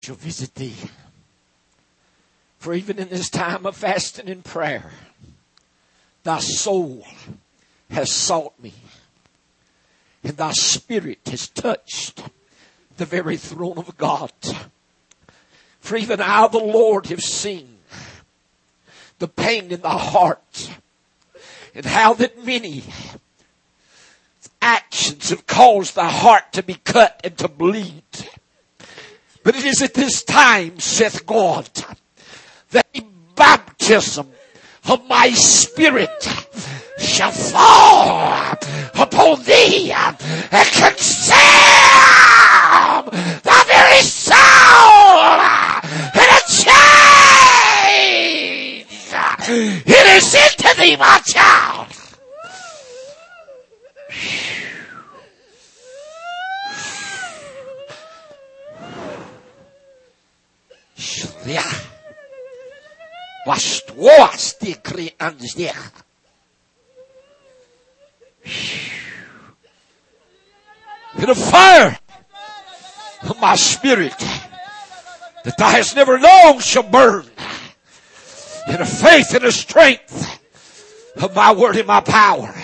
shall visit thee. For even in this time of fasting and prayer, thy soul has sought me, and thy spirit has touched the very throne of God. For even I, the Lord, have seen the pain in thy heart, and how that many actions have caused thy heart to be cut and to bleed. But it is at this time, saith God, that the baptism of my spirit shall fall upon thee and consume the very soul and a change. It is into thee, my child. Kri an zich. In the fire of my spirit that thou hast never known shall burn. In the faith and the strength of my word and my power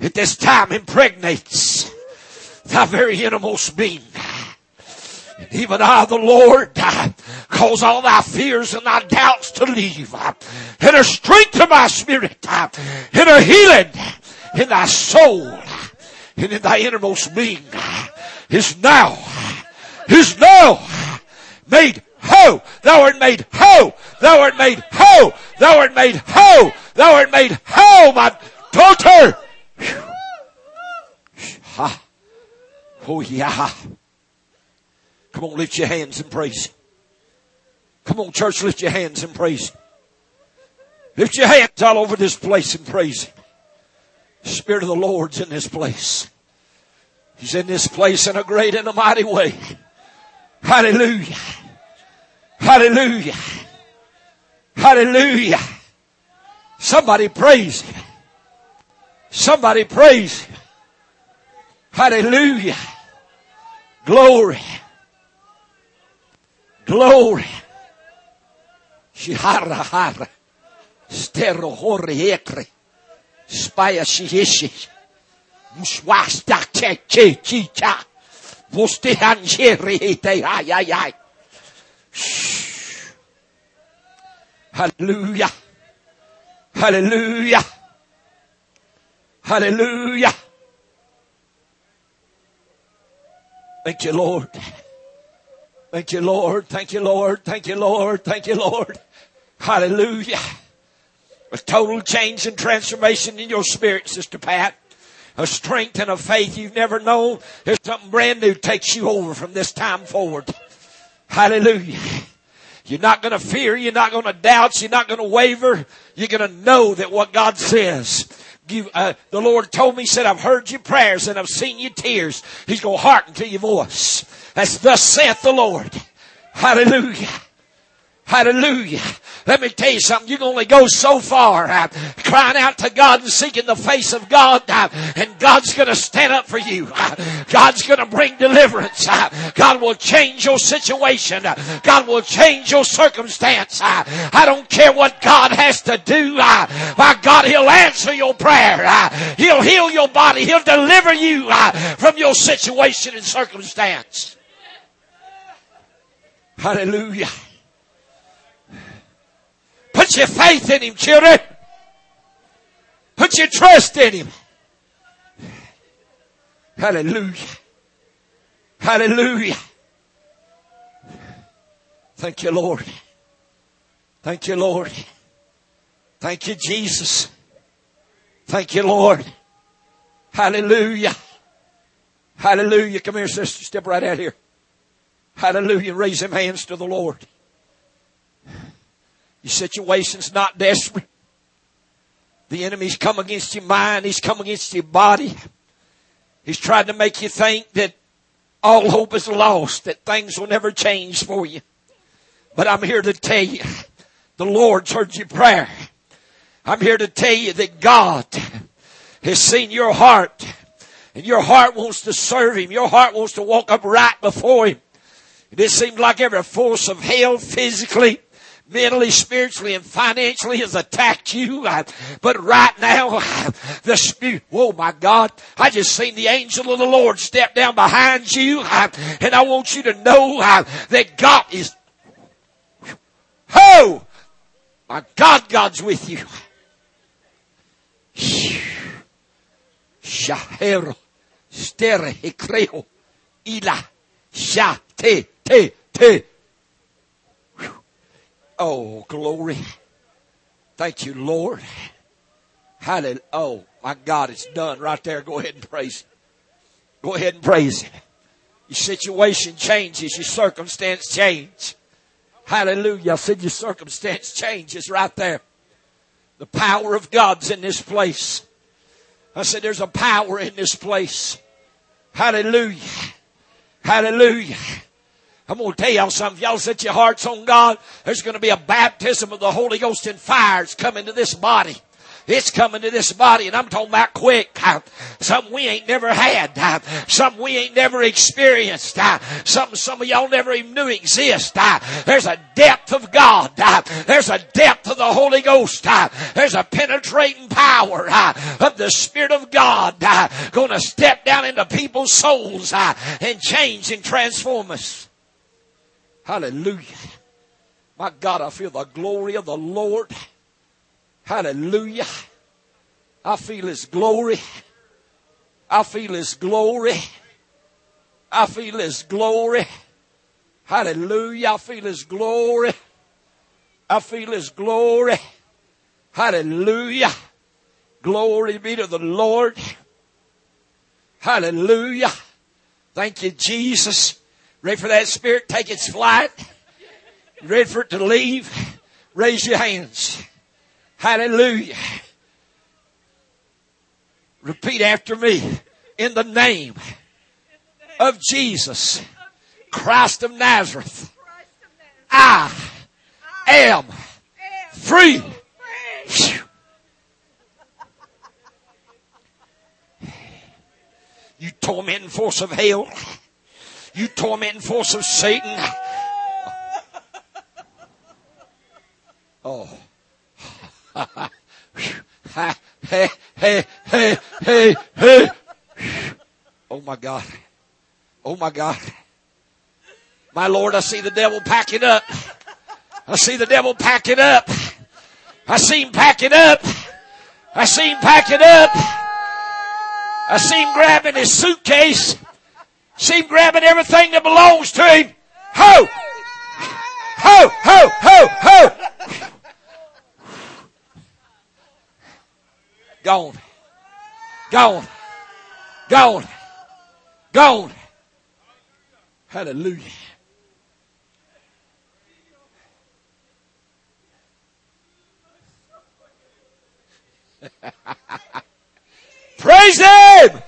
at this time impregnates thy very innermost being. Even I, the Lord, uh, cause all thy fears and thy doubts to leave. Uh, and a strength to my spirit. Uh, and a healing in thy soul. And in thy innermost being. Is now. Is now. Made whole. Thou art made whole. Thou art made whole. Thou art made whole. Thou art made whole, my daughter. Ha. Oh yeah. Come on, lift your hands and praise. Come on, church, lift your hands and praise. Lift your hands all over this place and praise. Spirit of the Lord's in this place. He's in this place in a great and a mighty way. Hallelujah. Hallelujah. Hallelujah. Somebody praise Him. Somebody praise Him. Hallelujah. Glory. Glory. Shihara hara. Stero hori ekre. Spaya shihishi. Muswasta che che chicha. Vostihan shiri hite ay ay ay. Hallelujah. Hallelujah. Hallelujah. Thank you, Lord. Thank you, Lord. Thank you, Lord. Thank you, Lord. Thank you, Lord. Hallelujah. A total change and transformation in your spirit, Sister Pat. A strength and a faith you've never known. There's something brand new takes you over from this time forward. Hallelujah. You're not going to fear. You're not going to doubt. You're not going to waver. You're going to know that what God says you, uh, the Lord told me, said, I've heard your prayers and I've seen your tears. He's going to hearken to your voice. That's thus saith the Lord. Hallelujah. Hallelujah. Let me tell you something. You can only go so far uh, crying out to God and seeking the face of God uh, and God's going to stand up for you. Uh, God's going to bring deliverance. Uh, God will change your situation. Uh, God will change your circumstance. Uh, I don't care what God has to do. My God, He'll answer your prayer. He'll heal your body. He'll deliver you from your situation and circumstance. Hallelujah. Put your faith in Him, children. Put your trust in Him. Hallelujah. Hallelujah. Thank you, Lord. Thank you, Lord. Thank you, Jesus. Thank you, Lord. Hallelujah. Hallelujah. Come here, sister. Step right out here. Hallelujah. Raise them hands to the Lord. Your situation's not desperate. The enemy's come against your mind. He's come against your body. He's tried to make you think that all hope is lost, that things will never change for you. But I'm here to tell you, the Lord's heard your prayer. I'm here to tell you that God has seen your heart and your heart wants to serve Him. Your heart wants to walk upright before Him. It seems like every force of hell physically, mentally, spiritually, and financially has attacked you. But right now, the Spirit, oh my God, I just seen the angel of the Lord step down behind you. And I want you to know that God is, oh, my God, God's with you. Shahero, stere, creo, ila, sha, te, te, te. Oh, glory. Thank you, Lord. Hallelujah. Oh, my God, it's done right there. Go ahead and praise Him. Go ahead and praise Him. Your situation changes, your circumstance change. Hallelujah. I said your circumstance changes right there. The power of God's in this place. I said there's a power in this place. Hallelujah. Hallelujah. I'm going to tell y'all something. If y'all set your hearts on God, there's going to be a baptism of the Holy Ghost and fires coming to this body. It's coming to this body and I'm talking about quick. Something we ain't never had. Something we ain't never experienced. Something some of y'all never even knew exist. There's a depth of God. There's a depth of the Holy Ghost. There's a penetrating power of the Spirit of God going to step down into people's souls and change and transform us. Hallelujah. My God, I feel the glory of the Lord. Hallelujah. I feel His glory. I feel His glory. I feel His glory. Hallelujah. I feel His glory. I feel His glory. Hallelujah. Glory be to the Lord. Hallelujah. Thank you, Jesus. Ready for that spirit take its flight? Ready for it to leave? Raise your hands. Hallelujah. Repeat after me. In the name of Jesus, Christ of Nazareth, I am free. You tormenting force of hell. You tormenting force of Satan. Oh hey, hey, hey, hey, hey. Oh my God. Oh my God. My Lord, I see the devil packing up. I see the devil packing up. I see him packing up. I see him packing up. I see him grabbing his suitcase. See him grabbing everything that belongs to him. Ho! Ho! Ho! Ho! Ho! Gone. Gone. Gone. Gone. Hallelujah. Praise Him!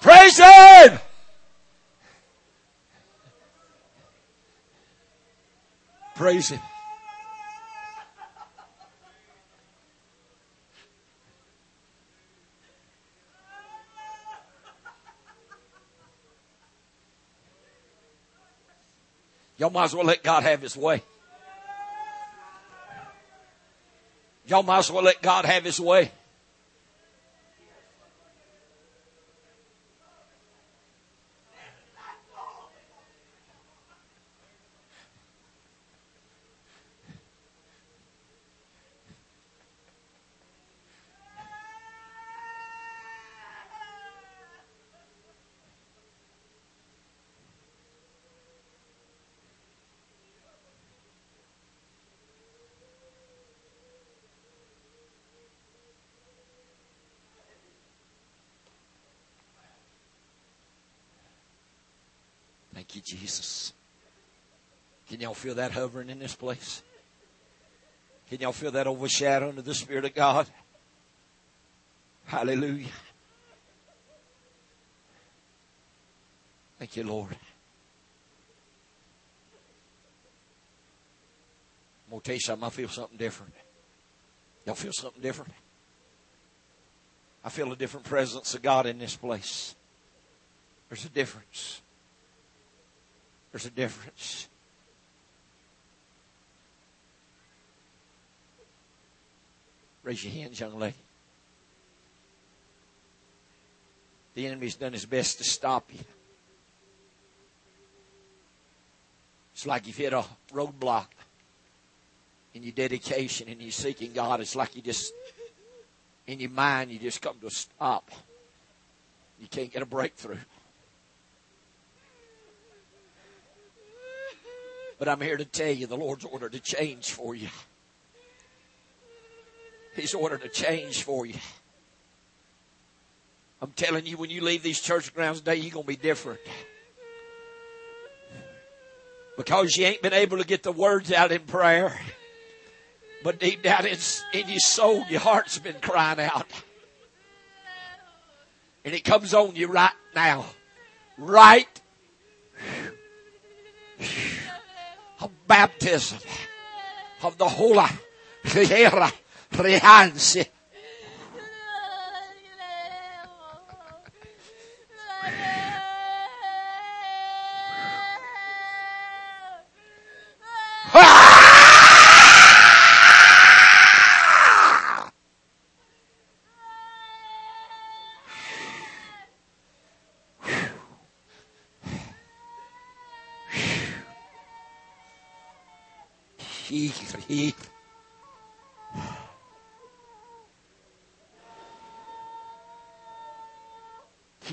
Praise Him! Praise Him. Y'all might as well let God have His way. Y'all might as well let God have His way. Thank you, Jesus. Can y'all feel that hovering in this place? Can y'all feel that overshadowing of the Spirit of God? Hallelujah. Thank you, Lord. I'm going to tell you something. I feel something different. Y'all feel something different? I feel a different presence of God in this place. There's a difference. There's a difference. Raise your hands, young lady. The enemy's done his best to stop you. It's like you've hit a roadblock in your dedication and you're seeking God. It's like you just, in your mind, you just come to a stop. You can't get a breakthrough. But I'm here to tell you the Lord's ordered a change for you. He's ordered a change for you. I'm telling you, when you leave these church grounds today, you're going to be different. Because you ain't been able to get the words out in prayer. But deep down in, in your soul, your heart's been crying out. And it comes on you right now. Right of baptism of the Holy Rehansi. He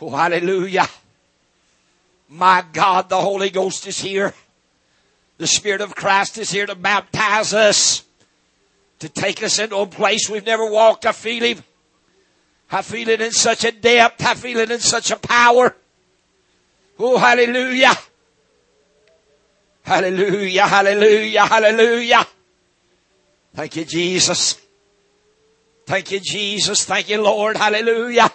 Oh, hallelujah. My God, the Holy Ghost is here. The Spirit of Christ is here to baptize us, to take us into a place we've never walked. I feel Him. I feel it in such a depth. I feel it in such a power. Oh, hallelujah. Hallelujah, hallelujah, hallelujah. Thank you, Jesus. Thank you, Jesus. Thank you, Lord. Hallelujah.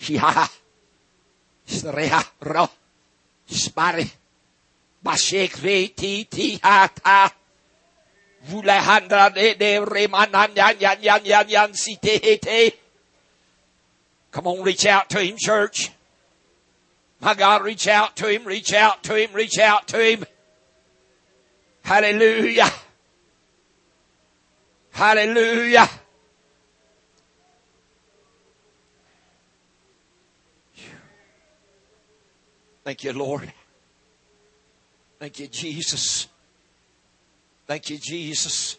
Shiha. Sreha. Ro. Spari. Bashek ti ti ha ta. Vulehandra de de remanan yan yan yan yan yan si te. Come on, reach out to him, church. My God, reach out to him, reach out to him, reach out to him. Hallelujah. Hallelujah. Thank you, Lord. Thank you, Jesus. Thank you, Jesus.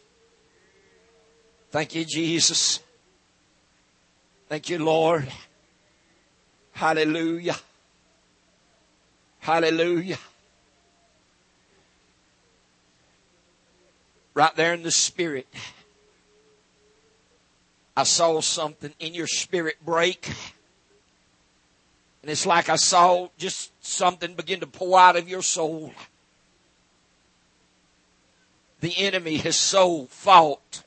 Thank you, Jesus. Thank you, Lord. Hallelujah. Hallelujah. Right there in the spirit, I saw something in your spirit break. And it's like I saw just something begin to pour out of your soul. The enemy has so fought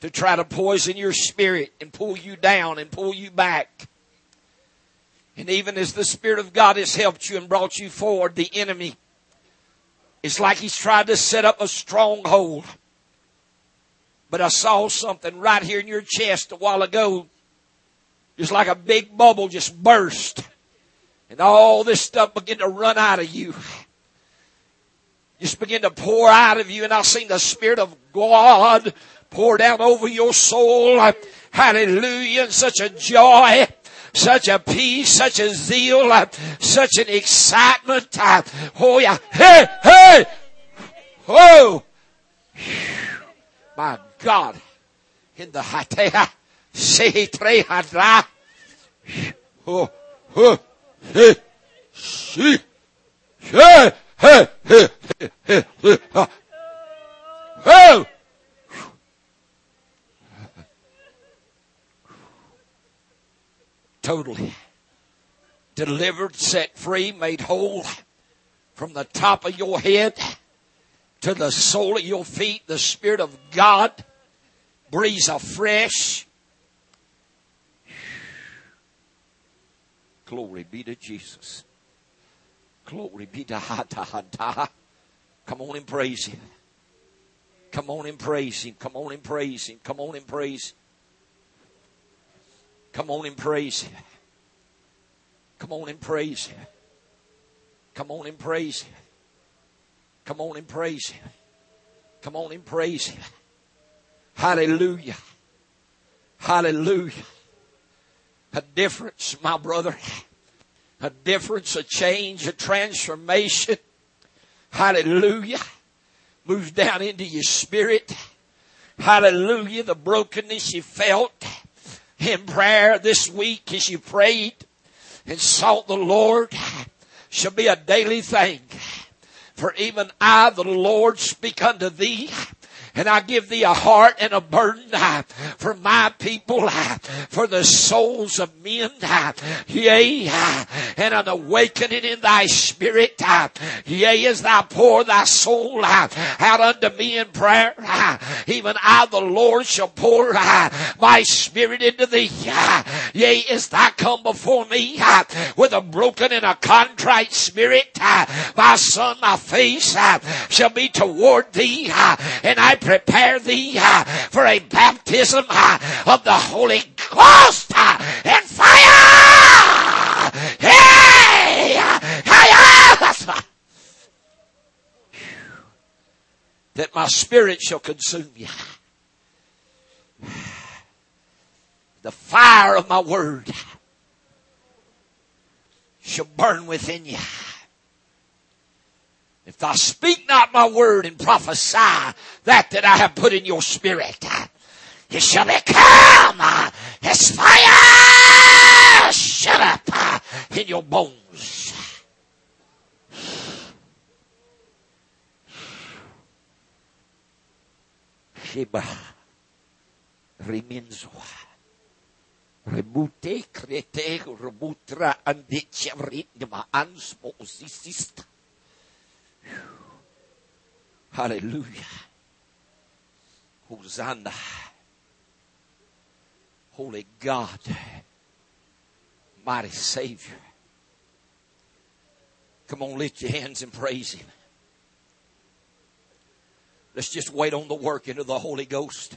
to try to poison your spirit and pull you down and pull you back. And even as the Spirit of God has helped you and brought you forward, the enemy, it's like he's tried to set up a stronghold. But I saw something right here in your chest a while ago. Just like a big bubble just burst. And all this stuff began to run out of you. Just begin to pour out of you. And I seen the Spirit of God pour down over your soul. Hallelujah. And such a joy such a peace, such a zeal, uh, such an excitement. Uh, oh yeah. Hey, hey! Oh! My God. In the Hatea. Se tre hadra. Oh, oh, he, she, she, he, he, he, he, he, Totally delivered, set free, made whole from the top of your head to the sole of your feet. The Spirit of God breathes afresh. Glory be to Jesus. Glory be to Ha Come on and praise Him. Come on and praise Him. Come on and praise Him. Come on and praise. Come on and praise Him. Come on and praise Him. Come on and praise Him. Come on and praise Him. Come on and praise Him. Hallelujah. Hallelujah. A difference, my brother. A difference, a change, a transformation. Hallelujah. Moves down into your spirit. Hallelujah. The brokenness you felt in prayer this week as you prayed and sought the Lord shall be a daily thing. For even I, the Lord, speak unto thee and I give thee a heart and a burden uh, for my people, uh, for the souls of men, uh, yea, and an awakening in thy spirit, yea, as thou pour thy soul out unto me in prayer, even I, the Lord, shall pour my spirit into thee, yea, as thou come before me with a broken and a contrite spirit, my son, my face shall be toward thee, and I prepare thee uh, for a baptism uh, of the Holy Ghost uh, and fire. Hey! That my spirit shall consume you. The fire of my word shall burn within you. If thou speak not my word and prophesy that that I have put in your spirit, it shall become as fire shut up in your bones. Sheba riminzo. Rebute krete rebutra anditja vritma ansmo sisista. Hallelujah. Hosanna. Holy God. Mighty Savior. Come on, lift your hands and praise Him. Let's just wait on the working of the Holy Ghost.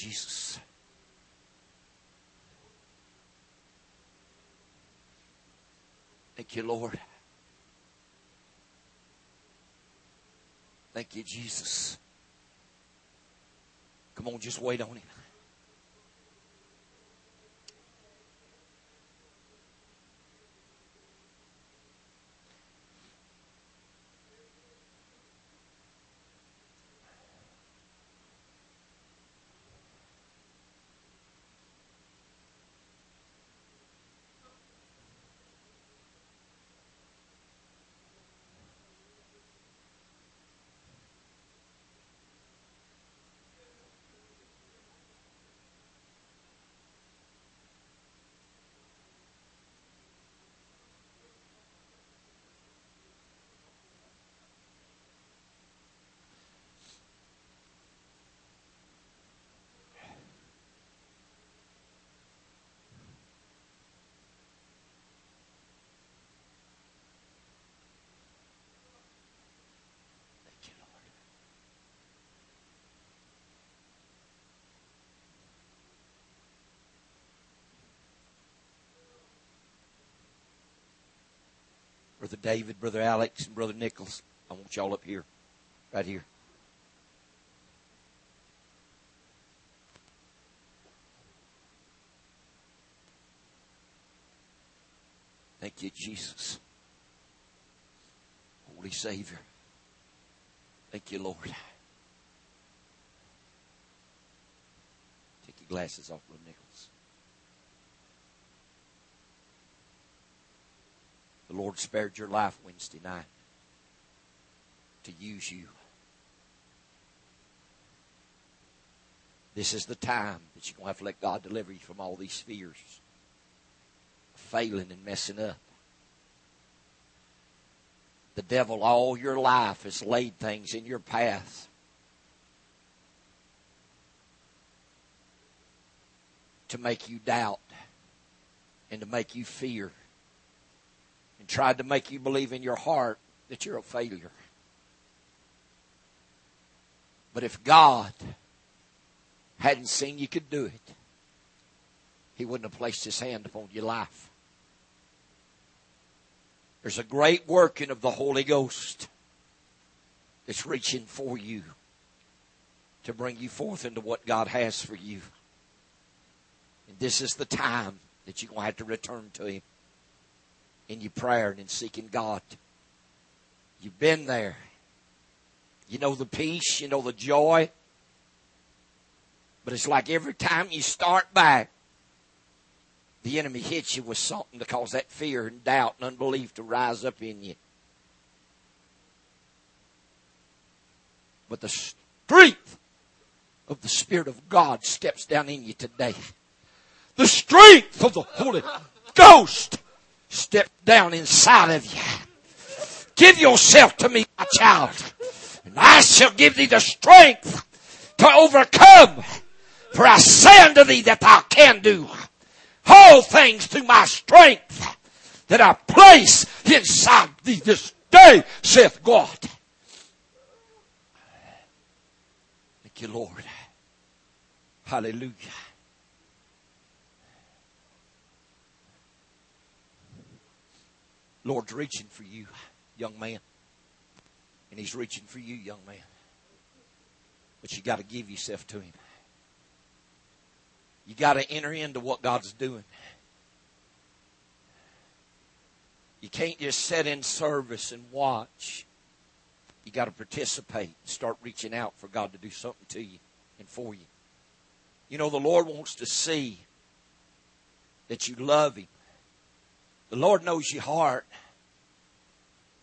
Jesus. Thank you, Lord. Thank you, Jesus. Come on, just wait on him. David, Brother Alex, and Brother Nichols. I want y'all up here, right here. Thank you, Jesus. Holy Savior. Thank you, Lord. Take your glasses off, Brother Nichols. The Lord spared your life Wednesday night to use you. This is the time that you're going to have to let God deliver you from all these fears failing and messing up. The devil all your life has laid things in your path. To make you doubt and to make you fear and tried to make you believe in your heart that you're a failure. But if God hadn't seen you could do it, He wouldn't have placed His hand upon your life. There's a great working of the Holy Ghost that's reaching for you to bring you forth into what God has for you. And this is the time that you're going to have to return to Him in your prayer and in seeking God. You've been there. You know the peace, you know the joy. But it's like every time you start back, the enemy hits you with something to cause that fear and doubt and unbelief to rise up in you. But the strength of the Spirit of God steps down in you today. The strength of the Holy Ghost steps down inside of you. Give yourself to me, my child, and I shall give thee the strength to overcome. For I say unto thee that thou can do all things through my strength that I place inside thee this day, saith God. Thank you, Lord. Hallelujah. Lord's reaching for you, young man. And He's reaching for you, young man. But you got to give yourself to Him. You got to enter into what God's doing. You can't just sit in service and watch. You got to participate and start reaching out for God to do something to you and for you. You know, the Lord wants to see that you love Him. The Lord knows your heart,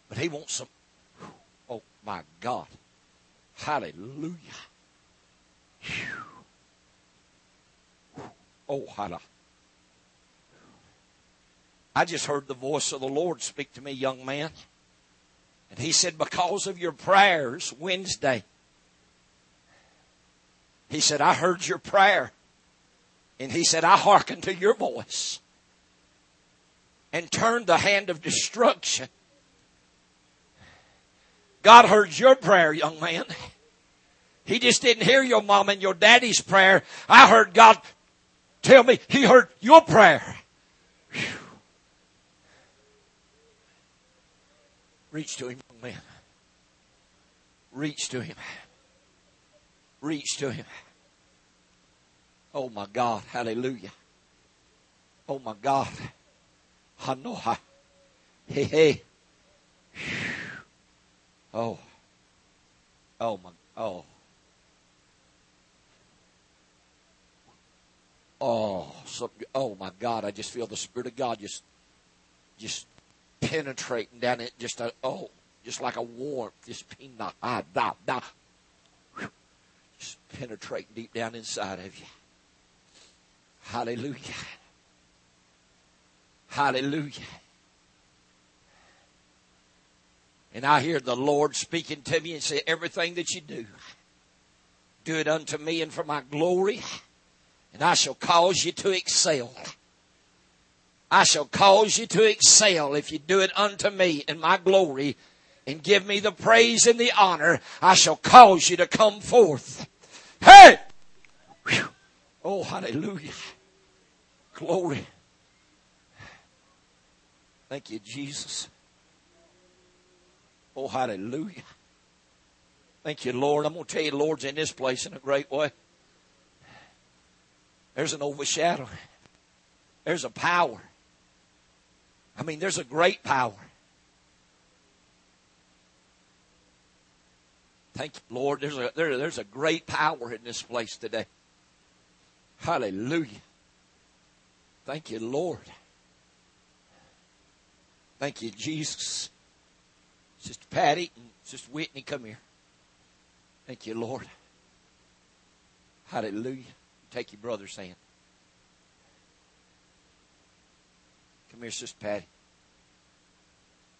but He wants some. Oh my God. Hallelujah. Oh, hala. I just heard the voice of the Lord speak to me, young man. And he said, because of your prayers Wednesday, he said, I heard your prayer. And he said, I hearken to your voice and turned the hand of destruction. God heard your prayer, young man. He just didn't hear your mom and your daddy's prayer. I heard God tell me he heard your prayer. Whew. Reach to him, young man. Reach to him. Reach to him. Oh my God. Hallelujah. Oh my God. Hanoha. Hey, hey. Oh. Oh my. Oh. Oh, so, oh my God! I just feel the Spirit of God just, just penetrating down it. Just a oh, just like a warmth, just ah, da, da, just penetrating deep down inside of you. Hallelujah. Hallelujah. And I hear the Lord speaking to me and say, everything that you do, do it unto me and for my glory and I shall cause you to excel. I shall cause you to excel if you do it unto me in my glory and give me the praise and the honor. I shall cause you to come forth. Hey! Whew. Oh, hallelujah. Glory. Thank you, Jesus. Oh, hallelujah. Thank you, Lord. I'm going to tell you, Lord's in this place in a great way. There's an overshadowing. There's a power. I mean, there's a great power. Thank you, Lord. There's a, there, there's a great power in this place today. Hallelujah. Thank you, Lord. Thank you, Jesus. Sister Patty and Sister Whitney, come here. Thank you, Lord. Hallelujah. Take your brother's hand. Come here, Sister Patty.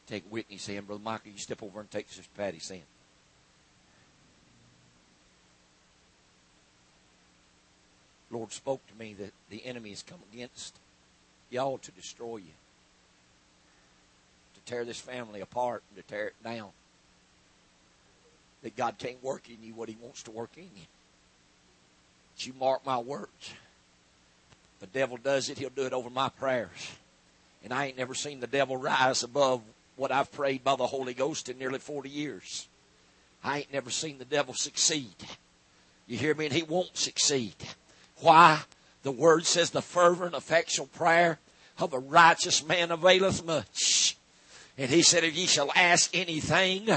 Take Whitney's hand. Brother Michael, you step over and take Sister Patty's hand. Lord spoke to me that the enemy has come against y'all to destroy you, tear this family apart and to tear it down. That God can't work in you what He wants to work in you. But you mark my words. The devil does it, he'll do it over my prayers. And I ain't never seen the devil rise above what I've prayed by the Holy Ghost in nearly 40 years. I ain't never seen the devil succeed. You hear me? And he won't succeed. Why? The word says the fervent, effectual prayer of a righteous man availeth much. And he said, if ye shall ask anything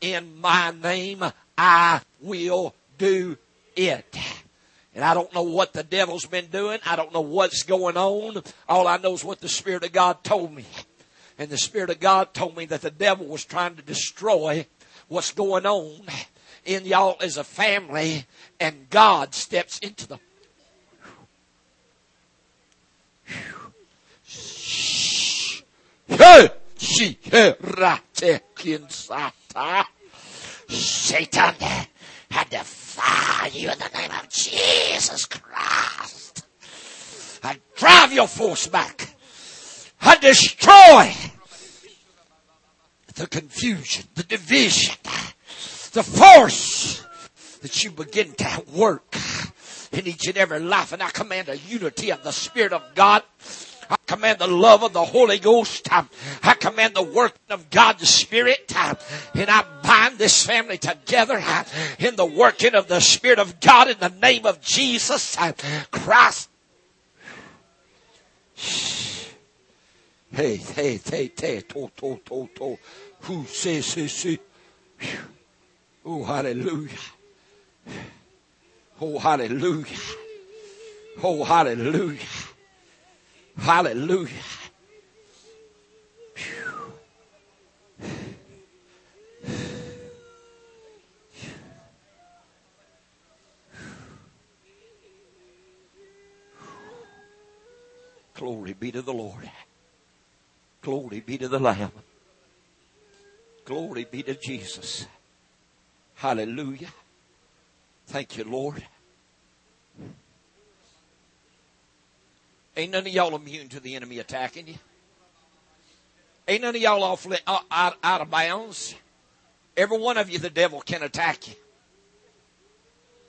in my name, I will do it. And I don't know what the devil's been doing. I don't know what's going on. All I know is what the Spirit of God told me. And the Spirit of God told me that the devil was trying to destroy what's going on in y'all as a family. And God steps into the Satan, I defy you in the name of Jesus Christ. I drive your force back. I destroy the confusion, the division, the force that you begin to work in each and every life. And I command a unity of the Spirit of God. I command the love of the Holy Ghost. Uh, I command the working of God's Spirit. Uh, and I bind this family together uh, in the working of the Spirit of God in the name of Jesus Christ. Hey, hey, hey, hey, to, to, to, to. Who says, say, say. Oh, hallelujah. Oh, hallelujah. Oh, hallelujah. Hallelujah. Glory be to the Lord. Glory be to the Lamb. Glory be to Jesus. Hallelujah. Thank you, Lord. Ain't none of y'all immune to the enemy attacking you. Ain't none of y'all off uh, out, out of bounds. Every one of you, the devil can attack you.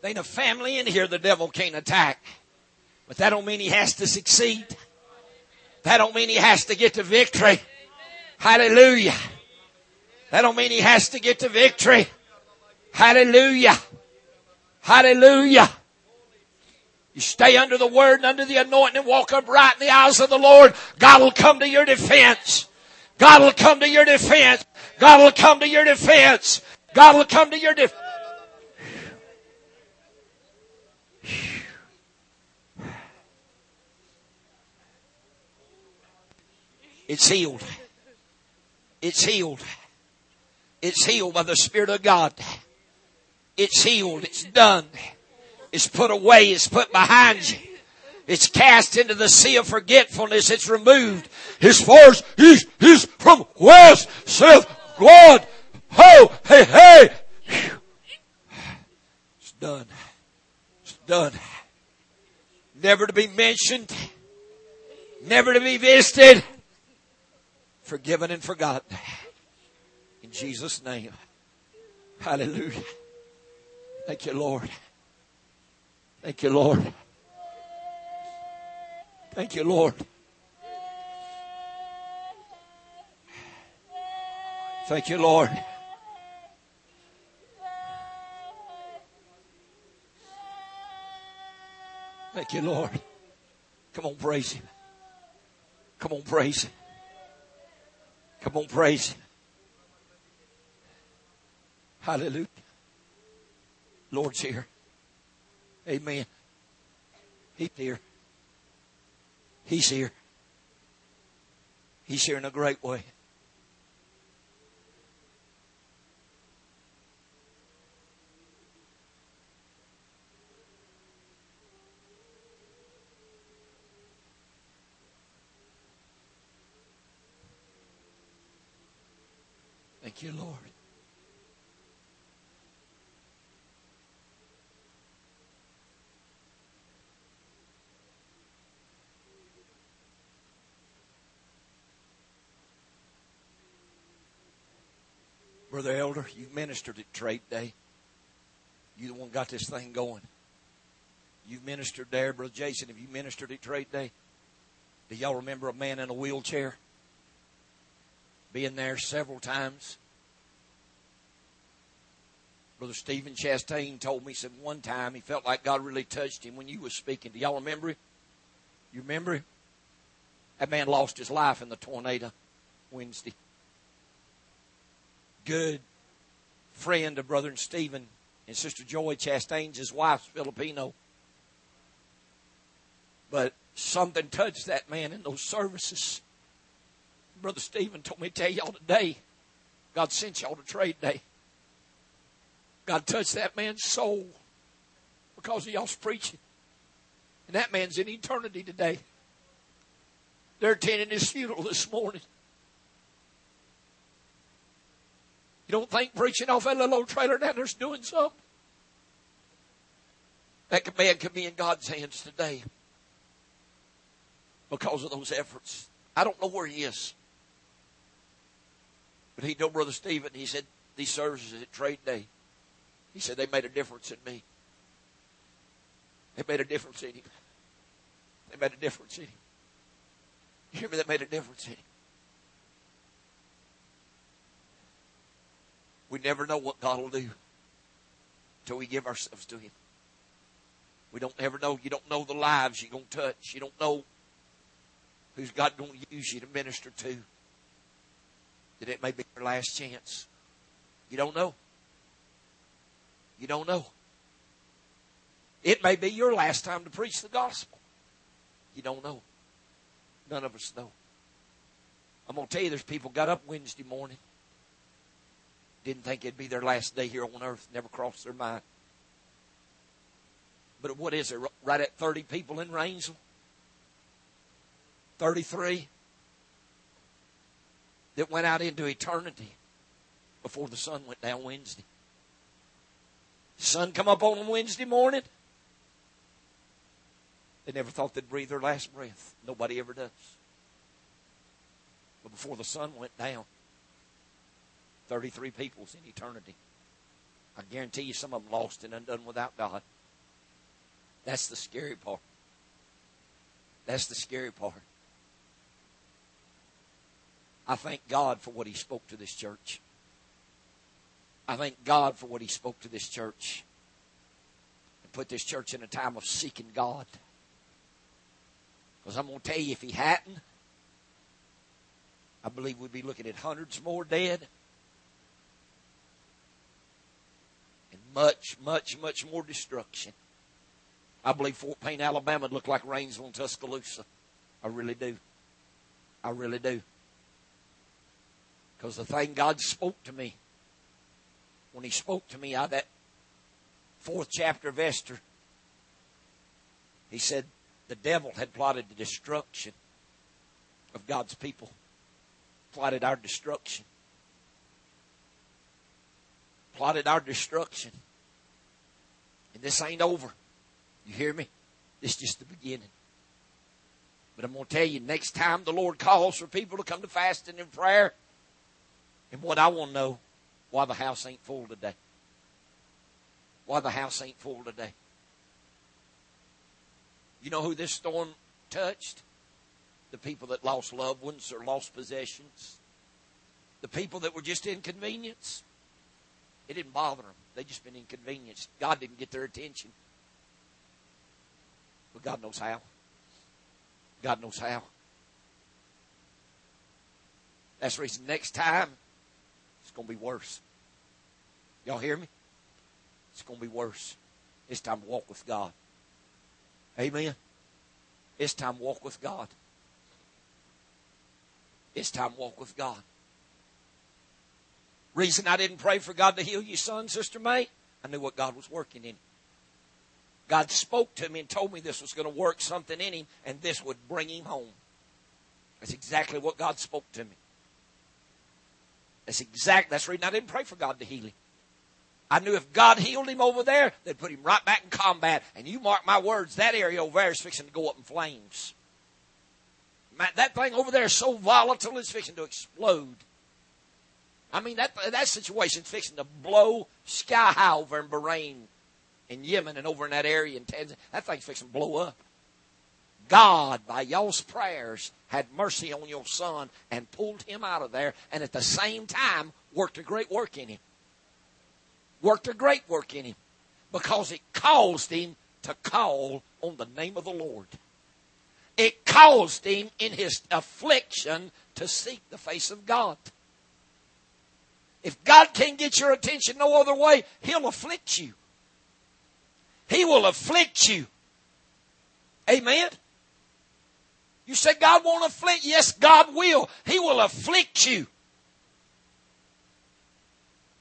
There ain't a family in here the devil can't attack. But that don't mean he has to succeed. That don't mean he has to get to victory. Hallelujah. That don't mean he has to get to victory. Hallelujah. Hallelujah. You stay under the word and under the anointing and walk upright in the eyes of the Lord. God will come to your defense. God will come to your defense. God will come to your defense. God will come to your defense. It's healed. It's healed. It's healed by the Spirit of God. It's healed. It's done. It's put away. It's put behind you. It's cast into the sea of forgetfulness. It's removed. As far as from west, saith God. Ho, hey, hey. It's done. It's done. Never to be mentioned. Never to be visited. Forgiven and forgotten. In Jesus' name. Hallelujah. Thank you, Lord. Thank you, Lord. Thank you, Lord. Thank you, Lord. Thank you, Lord. Come on, praise Him. Come on, praise Him. Come on, praise Him. Hallelujah. Lord's here. Amen. He's here. He's here. He's here in a great way. Thank you, Lord. Brother Elder, you ministered at Trade Day. You the one got this thing going. You ministered there, Brother Jason. Have you ministered at Trade Day? Do y'all remember a man in a wheelchair? Being there several times. Brother Stephen Chastain told me, said one time he felt like God really touched him when you was speaking. Do y'all remember him? You remember him? That man lost his life in the tornado Wednesday good friend of Brother Stephen and Sister Joy Chastain's his wife's Filipino. But something touched that man in those services. Brother Stephen told me to tell y'all today, God sent y'all to trade day. God touched that man's soul because of y'all's preaching. And that man's in eternity today. They're attending his funeral this morning. You don't think preaching off that little old trailer down there's doing something? That man could be in God's hands today because of those efforts. I don't know where he is. But he told Brother Stephen, he said, these services at Trade Day, he said they made a difference in me. They made a difference in him. They made a difference in him. You hear me? They made a difference in him. We never know what God will do until we give ourselves to Him. We don't ever know. You don't know the lives you're going to touch. You don't know who's God going to use you to minister to. That it may be your last chance. You don't know. You don't know. It may be your last time to preach the gospel. You don't know. None of us know. I'm going to tell you, there's people got up Wednesday morning didn't think it'd be their last day here on earth. Never crossed their mind. But what is it? Right at 30 people in Rainsville? 33 that went out into eternity before the sun went down Wednesday. Sun come up on them Wednesday morning. They never thought they'd breathe their last breath. Nobody ever does. But before the sun went down, 33 peoples in eternity. I guarantee you some of them lost and undone without God. That's the scary part. That's the scary part. I thank God for what He spoke to this church. I thank God for what He spoke to this church. And put this church in a time of seeking God. Because I'm going to tell you, if He hadn't, I believe we'd be looking at hundreds more dead much, much, much more destruction. I believe Fort Payne, Alabama would look like Rainsville and Tuscaloosa. I really do. I really do. Because the thing God spoke to me, when He spoke to me out that fourth chapter of Esther, He said the devil had plotted the destruction of God's people, plotted our destruction plotted our destruction. And this ain't over. You hear me? This is just the beginning. But I'm going to tell you, next time the Lord calls for people to come to fasting and prayer, and what I want to know, why the house ain't full today. Why the house ain't full today. You know who this storm touched? The people that lost loved ones or lost possessions. The people that were just inconvenienced. It didn't bother them. They just been inconvenienced. God didn't get their attention. But God knows how. God knows how. That's the reason next time it's going to be worse. Y'all hear me? It's going to be worse. It's time to walk with God. Amen. It's time to walk with God. It's time to walk with God. Reason I didn't pray for God to heal your son, Sister May, I knew what God was working in. God spoke to me and told me this was going to work something in him and this would bring him home. That's exactly what God spoke to me. That's exact. That's the reason I didn't pray for God to heal him. I knew if God healed him over there, they'd put him right back in combat. And you mark my words, that area over there is fixing to go up in flames. that thing over there is so volatile, it's fixing to explode. I mean, that, that situation's fixing to blow sky high over in Bahrain, and Yemen, and over in that area in Tanzania. That thing's fixing to blow up. God, by y'all's prayers, had mercy on your son and pulled him out of there, and at the same time worked a great work in him worked a great work in him because it caused him to call on the name of the Lord. It caused him in his affliction to seek the face of God. If God can't get your attention no other way, He'll afflict you. He will afflict you. Amen. You say God won't afflict. Yes, God will. He will afflict you.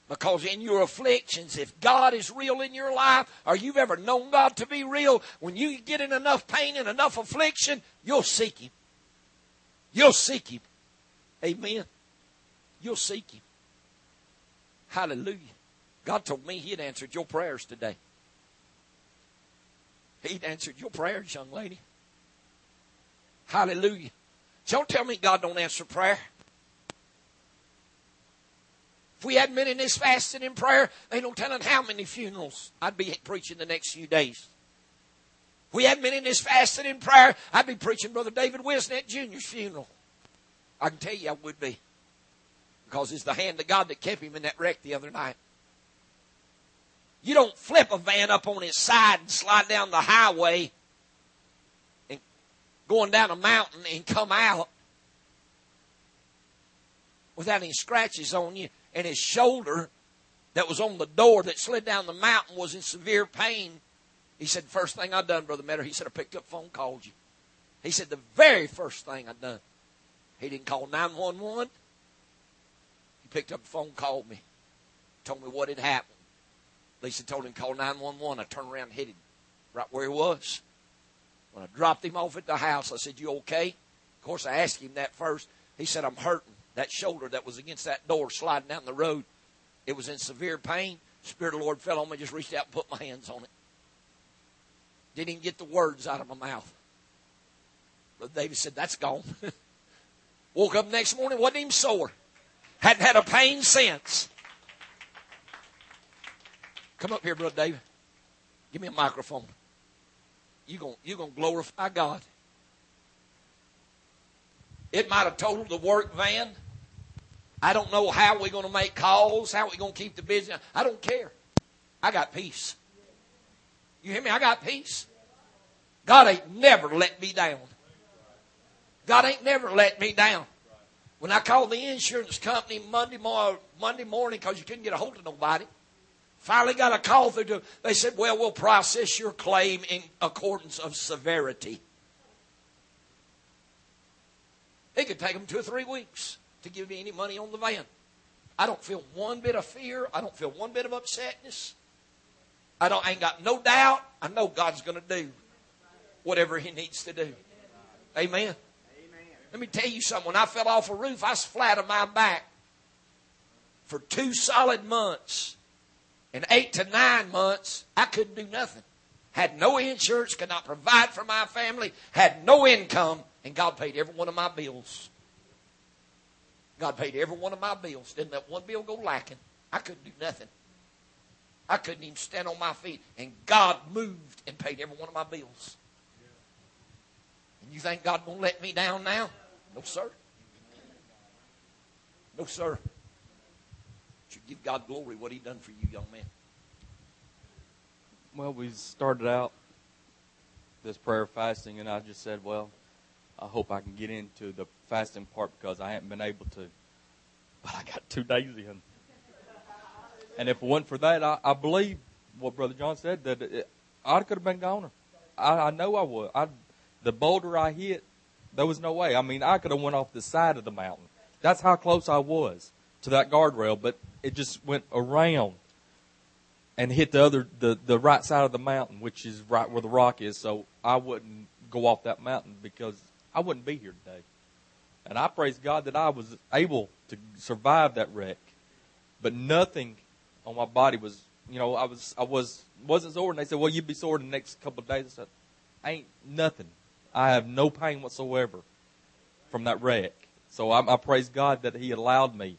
Because in your afflictions, if God is real in your life, or you've ever known God to be real, when you get in enough pain and enough affliction, you'll seek Him. You'll seek Him. Amen. You'll seek Him. Hallelujah. God told me He'd answered your prayers today. He'd answered your prayers, young lady. Hallelujah. Don't tell me God don't answer prayer. If we hadn't been in this fasting and prayer, ain't no telling how many funerals I'd be preaching the next few days. If we hadn't been in this fasting and prayer, I'd be preaching Brother David Wisnett Jr.'s funeral. I can tell you I would be. Because it's the hand of God that kept him in that wreck the other night. You don't flip a van up on its side and slide down the highway and going down a mountain and come out without any scratches on you and his shoulder that was on the door that slid down the mountain was in severe pain. He said, First thing I done, Brother Metter, he said, I picked up phone, called you. He said, The very first thing I done. He didn't call 911. Picked up the phone, called me, told me what had happened. Lisa told him, Call 911. I turned around and hit him right where he was. When I dropped him off at the house, I said, You okay? Of course, I asked him that first. He said, I'm hurting that shoulder that was against that door sliding down the road. It was in severe pain. Spirit of the Lord fell on me, just reached out and put my hands on it. Didn't even get the words out of my mouth. But David said, That's gone. Woke up next morning, wasn't even sore. Hadn't had a pain since. Come up here, Brother David. Give me a microphone. You're going you gonna glorify God. It might have totaled the work van. I don't know how we're going to make calls, how we're going to keep the business. I don't care. I got peace. You hear me? I got peace. God ain't never let me down. God ain't never let me down. When I called the insurance company Monday, morning, Monday morning because you couldn't get a hold of nobody, finally got a call through to, they said, well, we'll process your claim in accordance of severity. It could take them two or three weeks to give me any money on the van. I don't feel one bit of fear. I don't feel one bit of upsetness. I don't I ain't got no doubt. I know God's going to do whatever He needs to do. Amen. Let me tell you something. When I fell off a roof, I was flat on my back for two solid months. In eight to nine months, I couldn't do nothing. Had no insurance, could not provide for my family, had no income, and God paid every one of my bills. God paid every one of my bills. Didn't let one bill go lacking. I couldn't do nothing. I couldn't even stand on my feet. And God moved and paid every one of my bills. And you think God won't let me down now? No, sir. No, sir. You give God glory what He done for you, young man. Well, we started out this prayer fasting, and I just said, well, I hope I can get into the fasting part because I haven't been able to. But I got two days in. And if it wasn't for that, I, I believe what Brother John said that it, I could have been goner. I, I know I would. I, the boulder I hit, there was no way. I mean, I could have went off the side of the mountain. That's how close I was to that guardrail, but it just went around and hit the other the the right side of the mountain, which is right where the rock is. So I wouldn't go off that mountain because I wouldn't be here today. And I praise God that I was able to survive that wreck. But nothing on my body was, you know, I was, I was, wasn't sore. And they said, well, you'd be sore in the next couple of days. I said, ain't nothing. I have no pain whatsoever from that wreck. So I, I praise God that He allowed me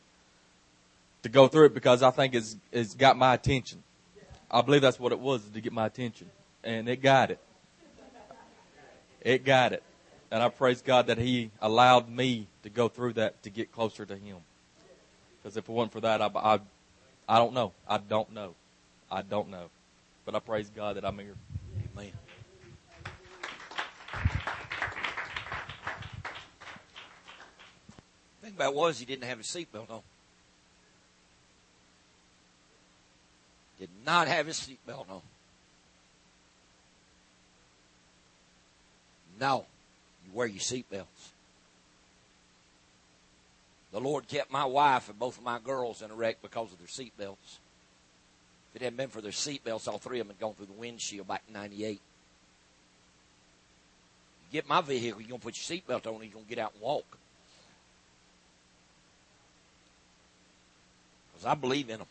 to go through it because I think it's, it's got my attention. I believe that's what it was to get my attention. And it got it. It got it. And I praise God that He allowed me to go through that to get closer to Him. Because if it wasn't for that, I, I, I don't know. I don't know. I don't know. But I praise God that I'm here. Amen. About was he didn't have his seatbelt on. Did not have his seatbelt on. No you wear your seatbelts. The Lord kept my wife and both of my girls in a wreck because of their seatbelts. If it hadn't been for their seatbelts, all three of them had gone through the windshield back in 98. You get my vehicle, you're going to put your seatbelt on and you're going to get out and walk. Because I believe in them.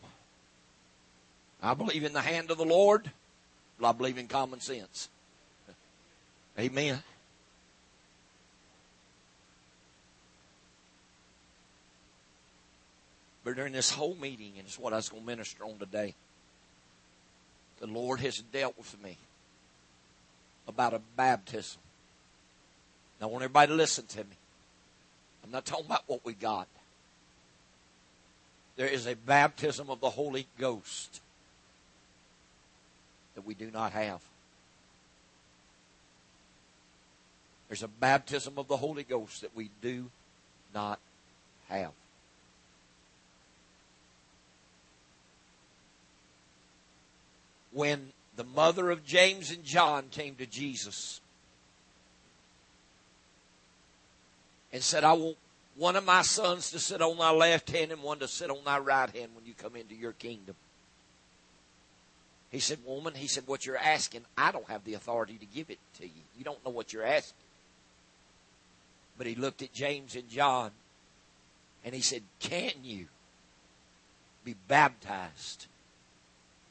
I believe in the hand of the Lord, but I believe in common sense. Amen. But during this whole meeting, and it's what I was going to minister on today, the Lord has dealt with me about a baptism. Now, I want everybody to listen to me. I'm not talking about what we got. There is a baptism of the Holy Ghost that we do not have. There's a baptism of the Holy Ghost that we do not have. when the mother of James and John came to Jesus and said, I want one of my sons to sit on thy left hand and one to sit on thy right hand when you come into your kingdom. He said, Woman, he said, What you're asking, I don't have the authority to give it to you. You don't know what you're asking. But he looked at James and John and he said, Can you be baptized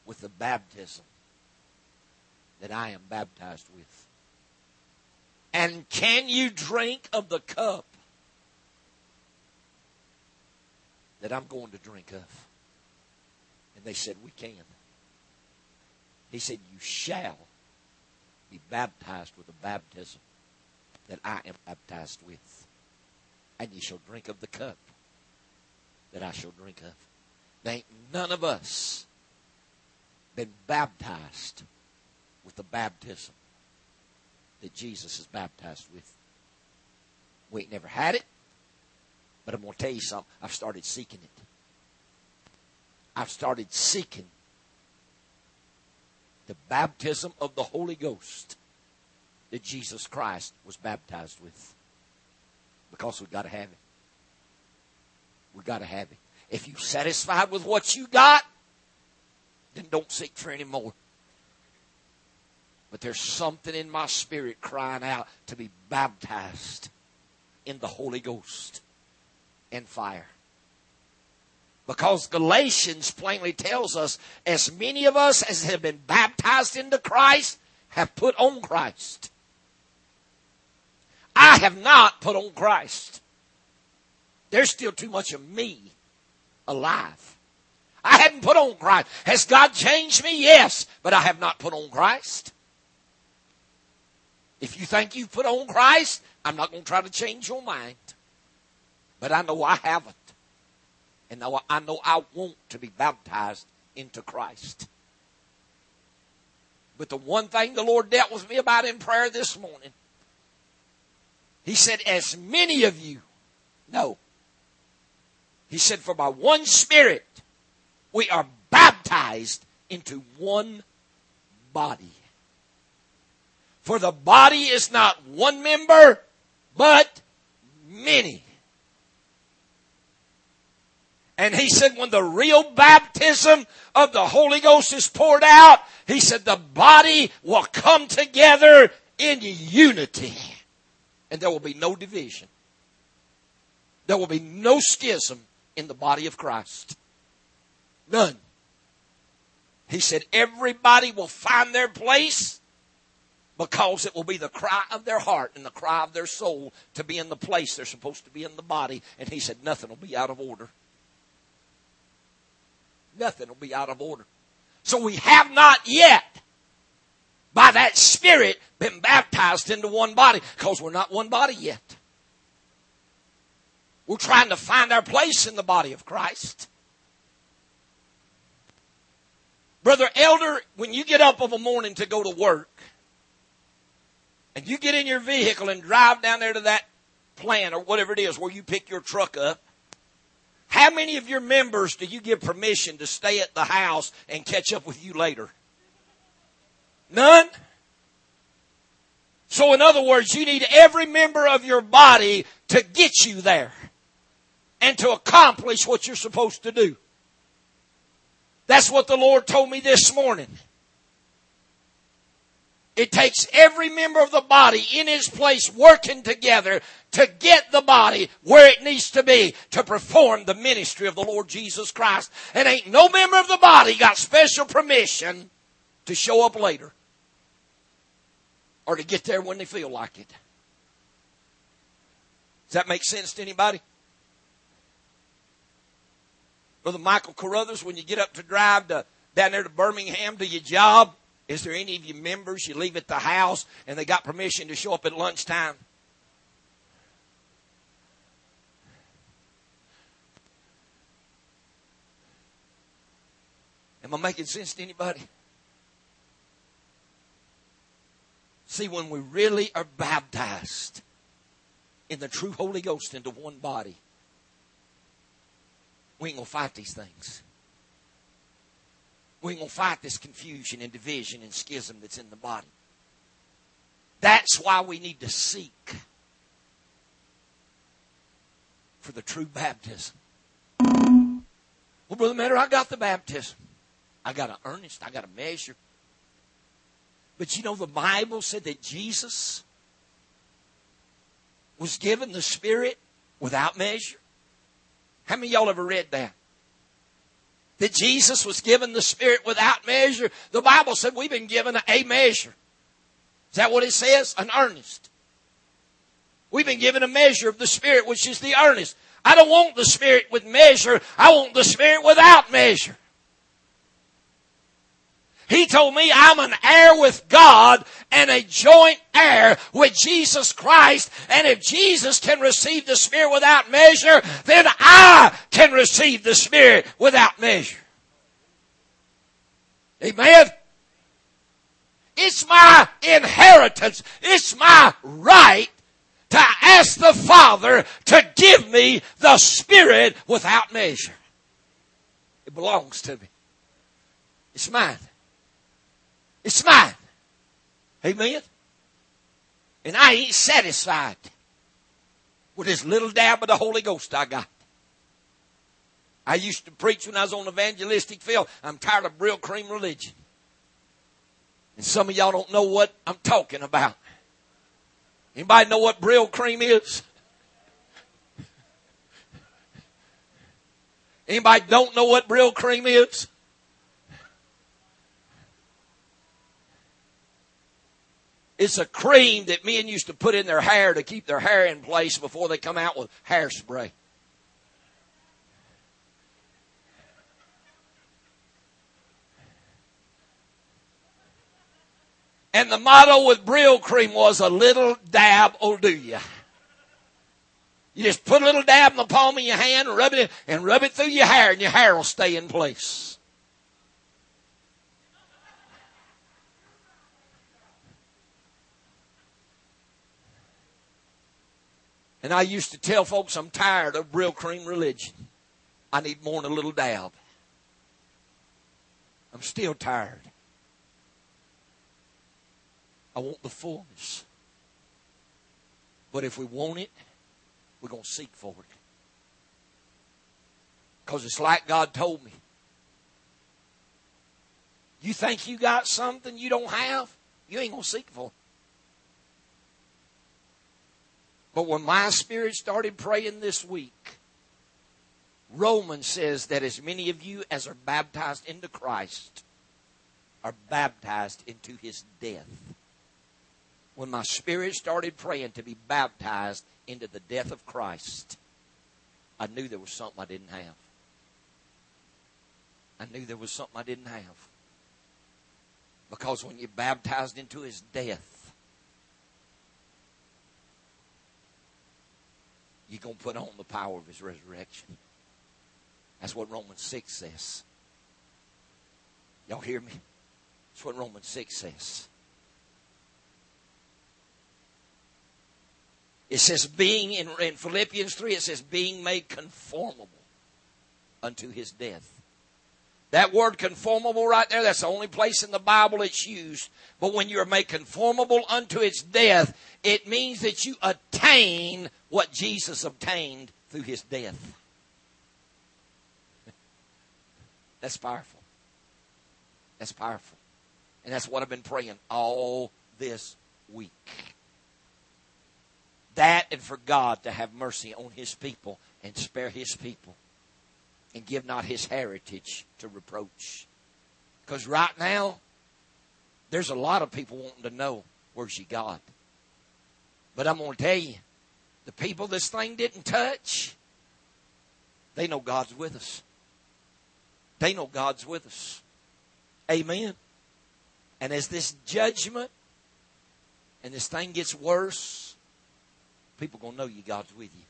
with the baptism that I am baptized with? And can you drink of the cup that I'm going to drink of? And they said, We can. He said, You shall be baptized with the baptism that I am baptized with. And you shall drink of the cup that I shall drink of. There ain't none of us been baptized with the baptism that Jesus is baptized with. We ain't never had it, but I'm going to tell you something. I've started seeking it. I've started seeking the baptism of the Holy Ghost that Jesus Christ was baptized with. Because we've got to have it. We've got to have it. If you're satisfied with what you got, then don't seek for any more. But there's something in my spirit crying out to be baptized in the Holy Ghost and fire. Because Galatians plainly tells us, as many of us as have been baptized into Christ have put on Christ. I have not put on Christ. There's still too much of me alive. I hadn't put on Christ. Has God changed me? Yes, but I have not put on Christ. If you think you've put on Christ, I'm not going to try to change your mind. But I know I haven't. And I know I want to be baptized into Christ. But the one thing the Lord dealt with me about in prayer this morning, He said, as many of you know, He said, for by one Spirit we are baptized into one body. For the body is not one member, but many. And he said, when the real baptism of the Holy Ghost is poured out, he said, the body will come together in unity. And there will be no division. There will be no schism in the body of Christ. None. He said, everybody will find their place because it will be the cry of their heart and the cry of their soul to be in the place they're supposed to be in the body. And he said, nothing will be out of order. Nothing will be out of order. So we have not yet, by that Spirit, been baptized into one body because we're not one body yet. We're trying to find our place in the body of Christ. Brother Elder, when you get up of a morning to go to work, and you get in your vehicle and drive down there to that plant or whatever it is where you pick your truck up, how many of your members do you give permission to stay at the house and catch up with you later? None? So in other words, you need every member of your body to get you there and to accomplish what you're supposed to do. That's what the Lord told me this morning. It takes every member of the body in his place working together to get the body where it needs to be to perform the ministry of the Lord Jesus Christ. And ain't no member of the body got special permission to show up later or to get there when they feel like it. Does that make sense to anybody? Brother Michael Carruthers, when you get up to drive to, down there to Birmingham to your job, is there any of you members you leave at the house and they got permission to show up at lunchtime? Am I making sense to anybody? See, when we really are baptized in the true Holy Ghost into one body, we ain't gonna fight these things. We ain't gonna fight this confusion and division and schism that's in the body. That's why we need to seek for the true baptism. Well, Brother Matter, I got the baptism. I got an earnest, I got a measure. But you know, the Bible said that Jesus was given the Spirit without measure. How many y'all ever read that? That Jesus was given the Spirit without measure. The Bible said we've been given a measure. Is that what it says? An earnest. We've been given a measure of the Spirit, which is the earnest. I don't want the Spirit with measure. I want the Spirit without measure. He told me I'm an heir with God and a joint heir with Jesus Christ. And if Jesus can receive the Spirit without measure, then I can receive the Spirit without measure. Amen. It's my inheritance. It's my right to ask the Father to give me the Spirit without measure. It belongs to me. It's mine. It's mine. Amen. And I ain't satisfied with this little dab of the Holy Ghost I got. I used to preach when I was on evangelistic field. I'm tired of Brylcreem religion. And some of y'all don't know what I'm talking about. Anybody know what Brylcreem is? Anybody don't know what Brylcreem is? It's a cream that men used to put in their hair to keep their hair in place before they come out with hairspray. And the motto with Brylcreem was a little dab will do you. You just put a little dab in the palm of your hand and rub it in, and rub it through your hair and your hair will stay in place. And I used to tell folks I'm tired of Brylcreem religion. I need more than a little dab. I'm still tired. I want the fullness. But if we want it, we're going to seek for it. Because it's like God told me. You think you got something you don't have? You ain't going to seek for it. But when my spirit started praying this week, Romans says that as many of you as are baptized into Christ are baptized into his death. When my spirit started praying to be baptized into the death of Christ, I knew there was something I didn't have. I knew there was something I didn't have. Because when you're baptized into his death, you're going to put on the power of his resurrection. That's what Romans 6 says. Y'all hear me? That's what Romans 6 says. It says being in, in Philippians 3, it says being made conformable unto his death. That word conformable right there, that's the only place in the Bible it's used. But when you're made conformable unto its death, it means that you attain what Jesus obtained through his death. That's powerful. That's powerful. And that's what I've been praying all this week. That and for God to have mercy on his people and spare his people and give not his heritage to reproach. Because right now, there's a lot of people wanting to know where's your God. But I'm going to tell you, the people this thing didn't touch, they know God's with us. They know God's with us. Amen. And as this judgment and this thing gets worse, people going to know you God's with you.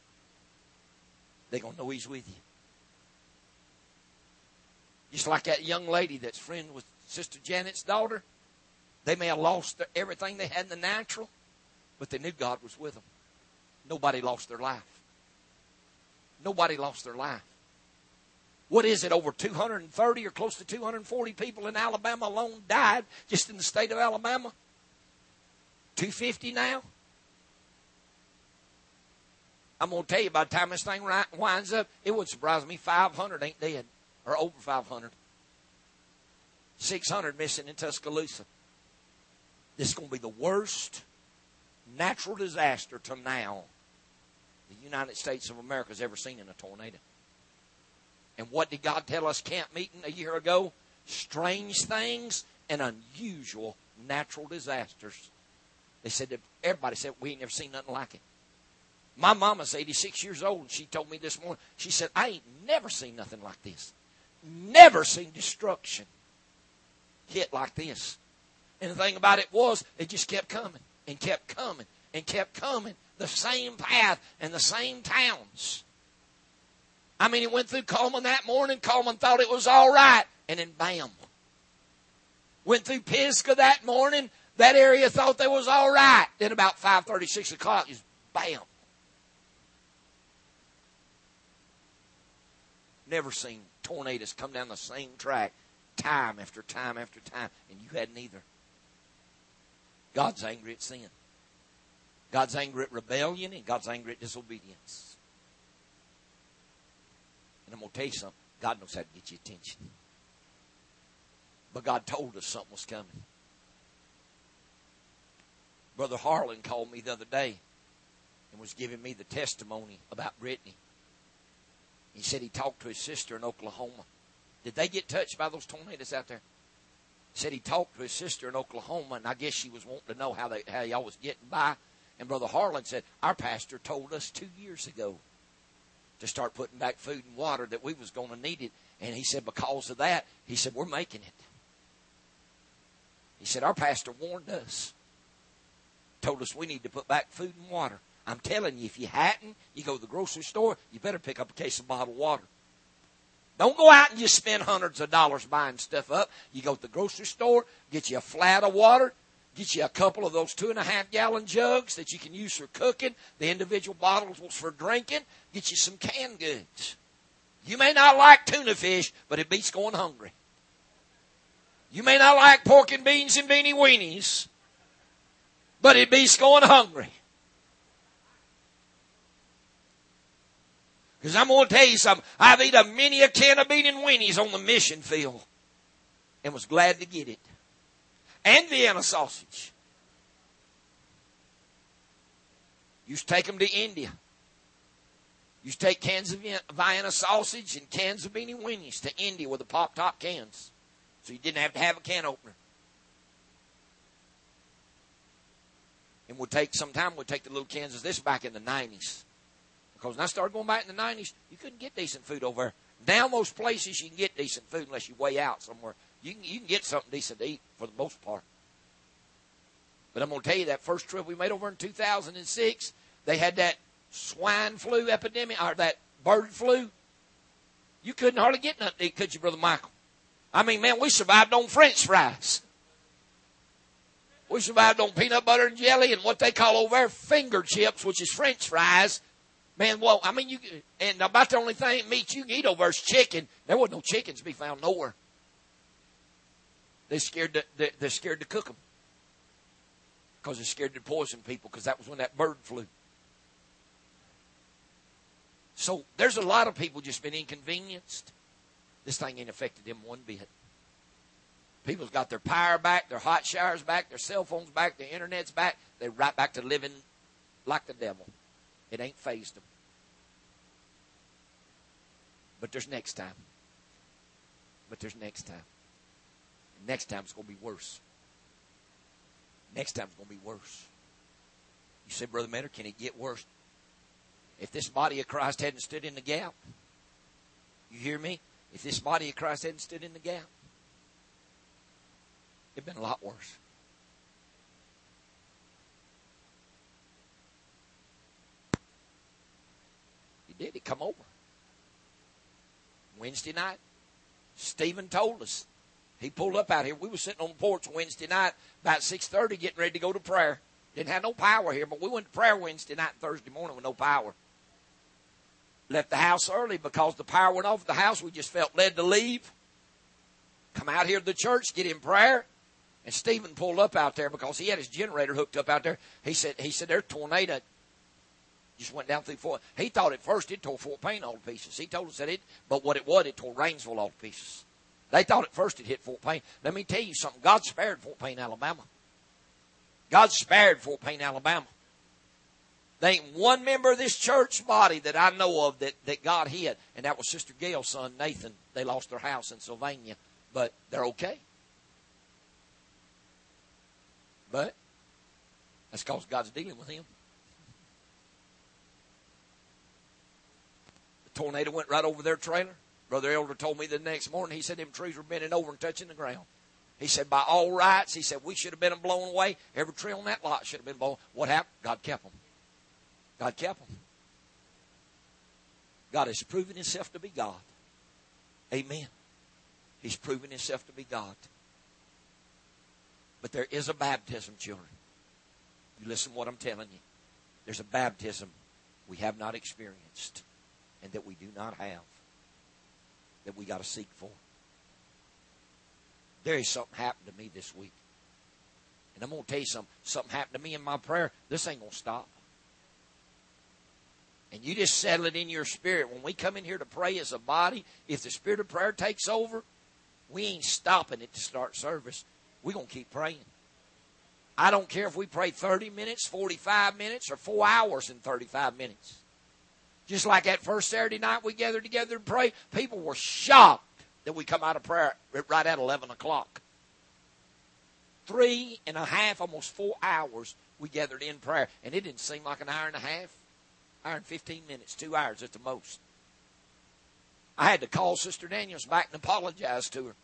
They're going to know He's with you. Just like that young lady that's friend with Sister Janet's daughter. They may have lost everything they had in the natural, but they knew God was with them. Nobody lost their life. Nobody lost their life. What is it? Over 230 or close to 240 people in Alabama alone died just in the state of Alabama. 250 now. I'm going to tell you by the time this thing winds up, it wouldn't surprise me 500 ain't dead or over 500. 600 missing in Tuscaloosa. This is going to be the worst natural disaster to now the United States of America has ever seen in a tornado. And what did God tell us camp meeting a year ago? Strange things and unusual natural disasters. They said that everybody said we ain't never seen nothing like it. My mama's 86 years old, and she told me this morning, she said, I ain't never seen nothing like this never seen destruction hit like this. And the thing about it was, it just kept coming and kept coming and kept coming. The same path and the same towns. I mean, it went through Cullman that morning. Cullman thought it was all right. And then bam. Went through Pisgah that morning. That area thought they was all right. Then about 5.30, 6 o'clock, just bam. Never seen tornadoes come down the same track time after time after time, and you hadn't either. God's angry at sin. God's angry at rebellion, and God's angry at disobedience. And I'm going to tell you something. God knows how to get your attention. But God told us something was coming. Brother Harlan called me the other day and was giving me the testimony about Brittany. He said he talked to his sister in Oklahoma. Did they get touched by those tornadoes out there? He said he talked to his sister in Oklahoma, and I guess she was wanting to know how they how y'all was getting by. And Brother Harlan said, Our pastor told us two years ago to start putting back food and water that we was going to need it. And he said, because of that, he said, we're making it. He said, our pastor warned us, told us we need to put back food and water. I'm telling you, if you hadn't, you go to the grocery store, you better pick up a case of bottled water. Don't go out and just spend hundreds of dollars buying stuff up. You go to the grocery store, get you a flat of water, Get you a couple of those two and a half gallon jugs that you can use for cooking. The individual bottles for drinking. Get you some canned goods. You may not like tuna fish, but it beats going hungry. You may not like pork and beans and beanie weenies, but it beats going hungry. Because I'm going to tell you something. I've eaten many a can of bean and weenies on the mission field and was glad to get it. And Vienna sausage. Used to take them to India. Used to take cans of Vienna sausage and cans of beanie weenies to India with the pop top cans. So you didn't have to have a can opener. And we'd take, sometime we'd take the little cans of this back in the 90s. Because when I started going back in the 90s, you couldn't get decent food over there. Now most places you can get decent food unless you way out somewhere. You can, you can get something decent to eat for the most part. But I'm going to tell you that first trip we made over in 2006, they had that swine flu epidemic, or that bird flu. You couldn't hardly get nothing to eat, could you, Brother Michael? I mean, man, we survived on French fries. We survived on peanut butter and jelly and what they call over there finger chips, which is French fries. Man, well, I mean, you and about the only thing meat you can eat over is chicken. There wasn't no chickens to be found nowhere. They scared to, they, they're scared to cook them because they're scared to poison people because that was when that bird flu. So there's a lot of people just been inconvenienced. This thing ain't affected them one bit. People's got their power back, their hot showers back, their cell phones back, their internet's back. They're right back to living like the devil. It ain't fazed them. But there's next time. But there's next time. Next time it's going to be worse. Next time it's going to be worse. You say, Brother Matter, can it get worse? If this body of Christ hadn't stood in the gap, you hear me? If this body of Christ hadn't stood in the gap, it'd been a lot worse. Did. He come over. Wednesday night, Stephen told us. He pulled up out here. We were sitting on the porch Wednesday night about 6.30 getting ready to go to prayer. Didn't have no power here, but we went to prayer Wednesday night and Thursday morning with no power. Left the house early because the power went off at the house. We just felt led to leave. Come out here to the church, get in prayer. And Stephen pulled up out there because he had his generator hooked up out there. He said, he said, there's tornado just went down through Fort. He thought at first it tore Fort Payne all to pieces. He told us that it, but what it was, it tore Rainsville all to pieces. They thought at first it hit Fort Payne. Let me tell you something. God spared Fort Payne, Alabama. God spared Fort Payne, Alabama. There ain't one member of this church body that I know of that, that God hit, and that was Sister Gail's son, Nathan. They lost their house in Sylvania, but they're okay. But that's because God's dealing with him. Tornado went right over their trailer. Brother Elder told me the next morning, he said them trees were bending over and touching the ground. He said, by all rights, he said, we should have been blown away. Every tree on that lot should have been blown. What happened? God kept them. God kept them. God has proven himself to be God. Amen. He's proven himself to be God. But there is a baptism, children. You listen to what I'm telling you. There's a baptism we have not experienced and that we do not have that we got to seek for. There is something happened to me this week. And I'm going to tell you something. Something happened to me in my prayer. This ain't going to stop. And you just settle it in your spirit. When we come in here to pray as a body, if the spirit of prayer takes over, we ain't stopping it to start service. We're going to keep praying. I don't care if we pray 30 minutes, 45 minutes, or four hours and 35 minutes. Just like that first Saturday night we gathered together to pray, people were shocked that we come out of prayer right at 11 o'clock. Three and a half, almost four hours we gathered in prayer. And it didn't seem like an hour and a half. Hour and 15 minutes, two hours at the most. I had to call Sister Daniels back and apologize to her.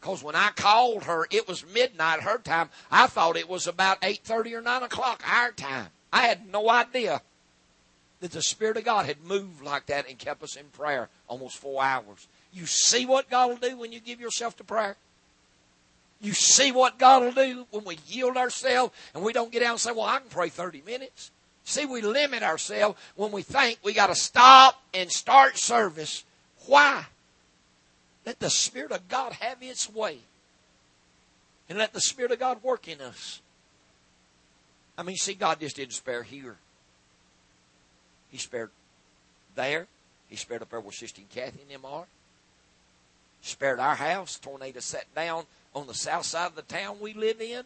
Because when I called her, it was midnight her time. I thought it was about 8.30 or 9 o'clock our time. I had no idea that the Spirit of God had moved like that and kept us in prayer almost four hours. You see what God will do when you give yourself to prayer? You see what God will do when we yield ourselves and we don't get out and say, well, I can pray 30 minutes. See, we limit ourselves when we think we got to stop and start service. Why? Let the Spirit of God have its way. And let the Spirit of God work in us. I mean, see, God just didn't spare here. He spared there. He spared up there where Sister Kathy and them are. Spared our house. Tornado set down on the south side of the town we live in.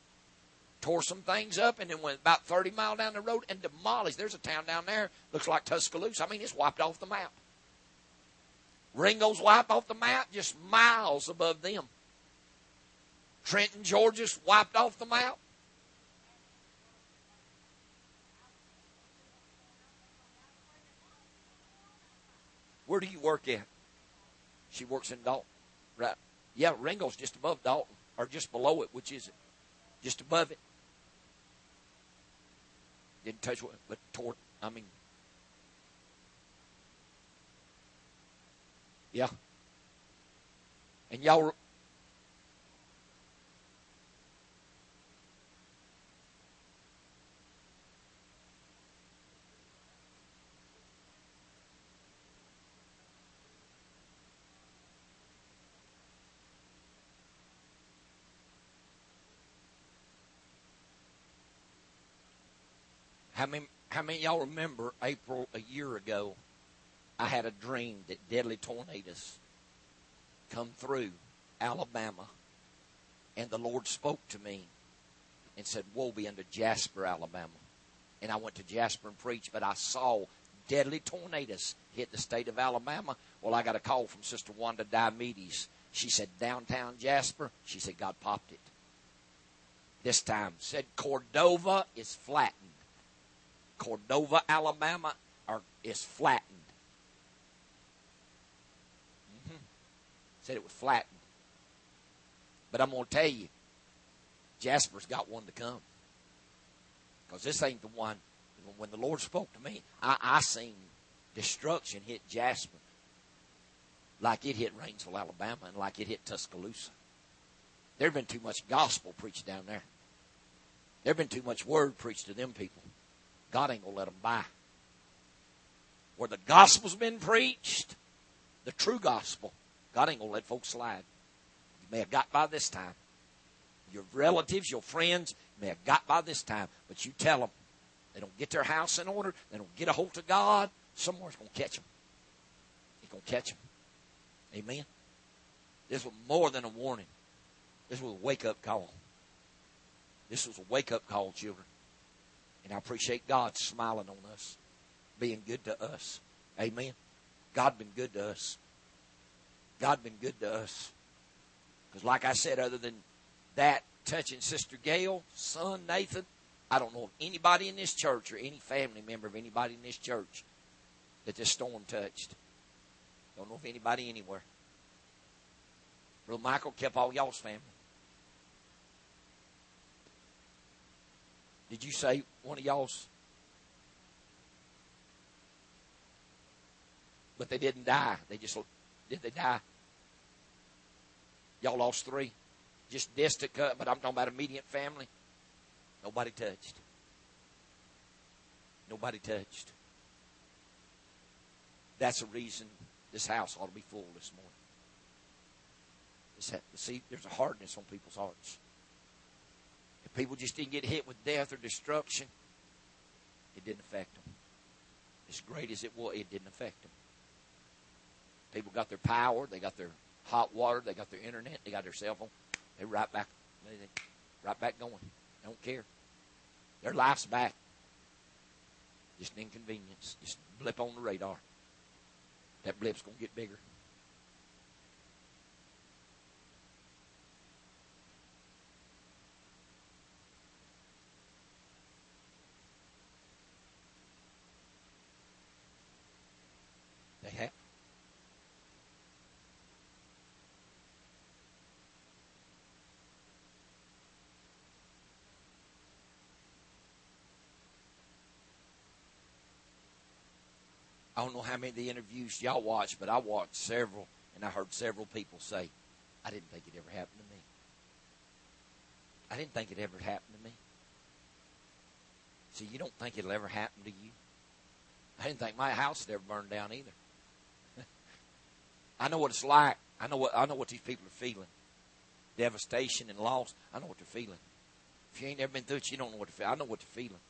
Tore some things up and then went about 30 mile down the road and demolished. There's a town down there, looks like Tuscaloosa. I mean, it's wiped off the map. Ringgold's wiped off the map, just miles above them. Trenton, Georgia's wiped off the map. Where do you work at? She works in Dalton. Right. Yeah, Ringgold's just above Dalton, or just below it. Which is it? Just above it. Didn't touch what, but toward. I mean, yeah. And y'all How many, how many y'all remember April a year ago? I had a dream that deadly tornadoes come through Alabama, and the Lord spoke to me and said, "Woe be unto Jasper, Alabama." And I went to Jasper and preached, but I saw deadly tornadoes hit the state of Alabama. Well, I got a call from Sister Wanda Diomedes. She said, "Downtown Jasper." She said, "God popped it." This time said Cordova is flattened. Cordova, Alabama, are, is flattened. Mm-hmm. Said it was flattened. But I'm going to tell you, Jasper's got one to come. Because this ain't the one. When the Lord spoke to me, I, I seen destruction hit Jasper like it hit Rainsville, Alabama, and like it hit Tuscaloosa. There's been too much gospel preached down there. There's been too much word preached to them people. God ain't going to let them by. Where the gospel's been preached, the true gospel, God ain't going to let folks slide. You may have got by this time. Your relatives, your friends may have got by this time, but you tell them they don't get their house in order, they don't get a hold of God, somewhere's going to catch them. He's going to catch them. Amen. This was more than a warning. This was a wake up call. This was a wake up call, children. And I appreciate God smiling on us, being good to us. Amen. God been good to us. God been good to us. Because like I said, other than that touching Sister Gail, son Nathan, I don't know of anybody in this church or any family member of anybody in this church that this storm touched. Don't know of anybody anywhere. Brother Michael kept all y'all's family. Did you say one of y'all's? But they didn't die. They just did they die? Y'all lost three. Just distant cut, but I'm talking about immediate family. Nobody touched. Nobody touched. That's the reason this house ought to be full this morning. See, there's a hardness on people's hearts. People just didn't get hit with death or destruction, it didn't affect them. As great as it was, it didn't affect them. People got their power, they got their hot water, they got their internet, they got their cell phone. They're right back, right back going. They don't care. Their life's back. Just an inconvenience. Just blip on the radar. That blip's going to get bigger. I don't know how many of the interviews y'all watched, but I watched several, and I heard several people say, I didn't think it ever happened to me. I didn't think it ever happened to me. See, you don't think it'll ever happen to you. I didn't think my house would ever burn down either. I know what it's like. I know what I know what these people are feeling. Devastation and loss. I know what they're feeling. If you ain't ever been through it, you don't know what to feel. I know what they're feeling.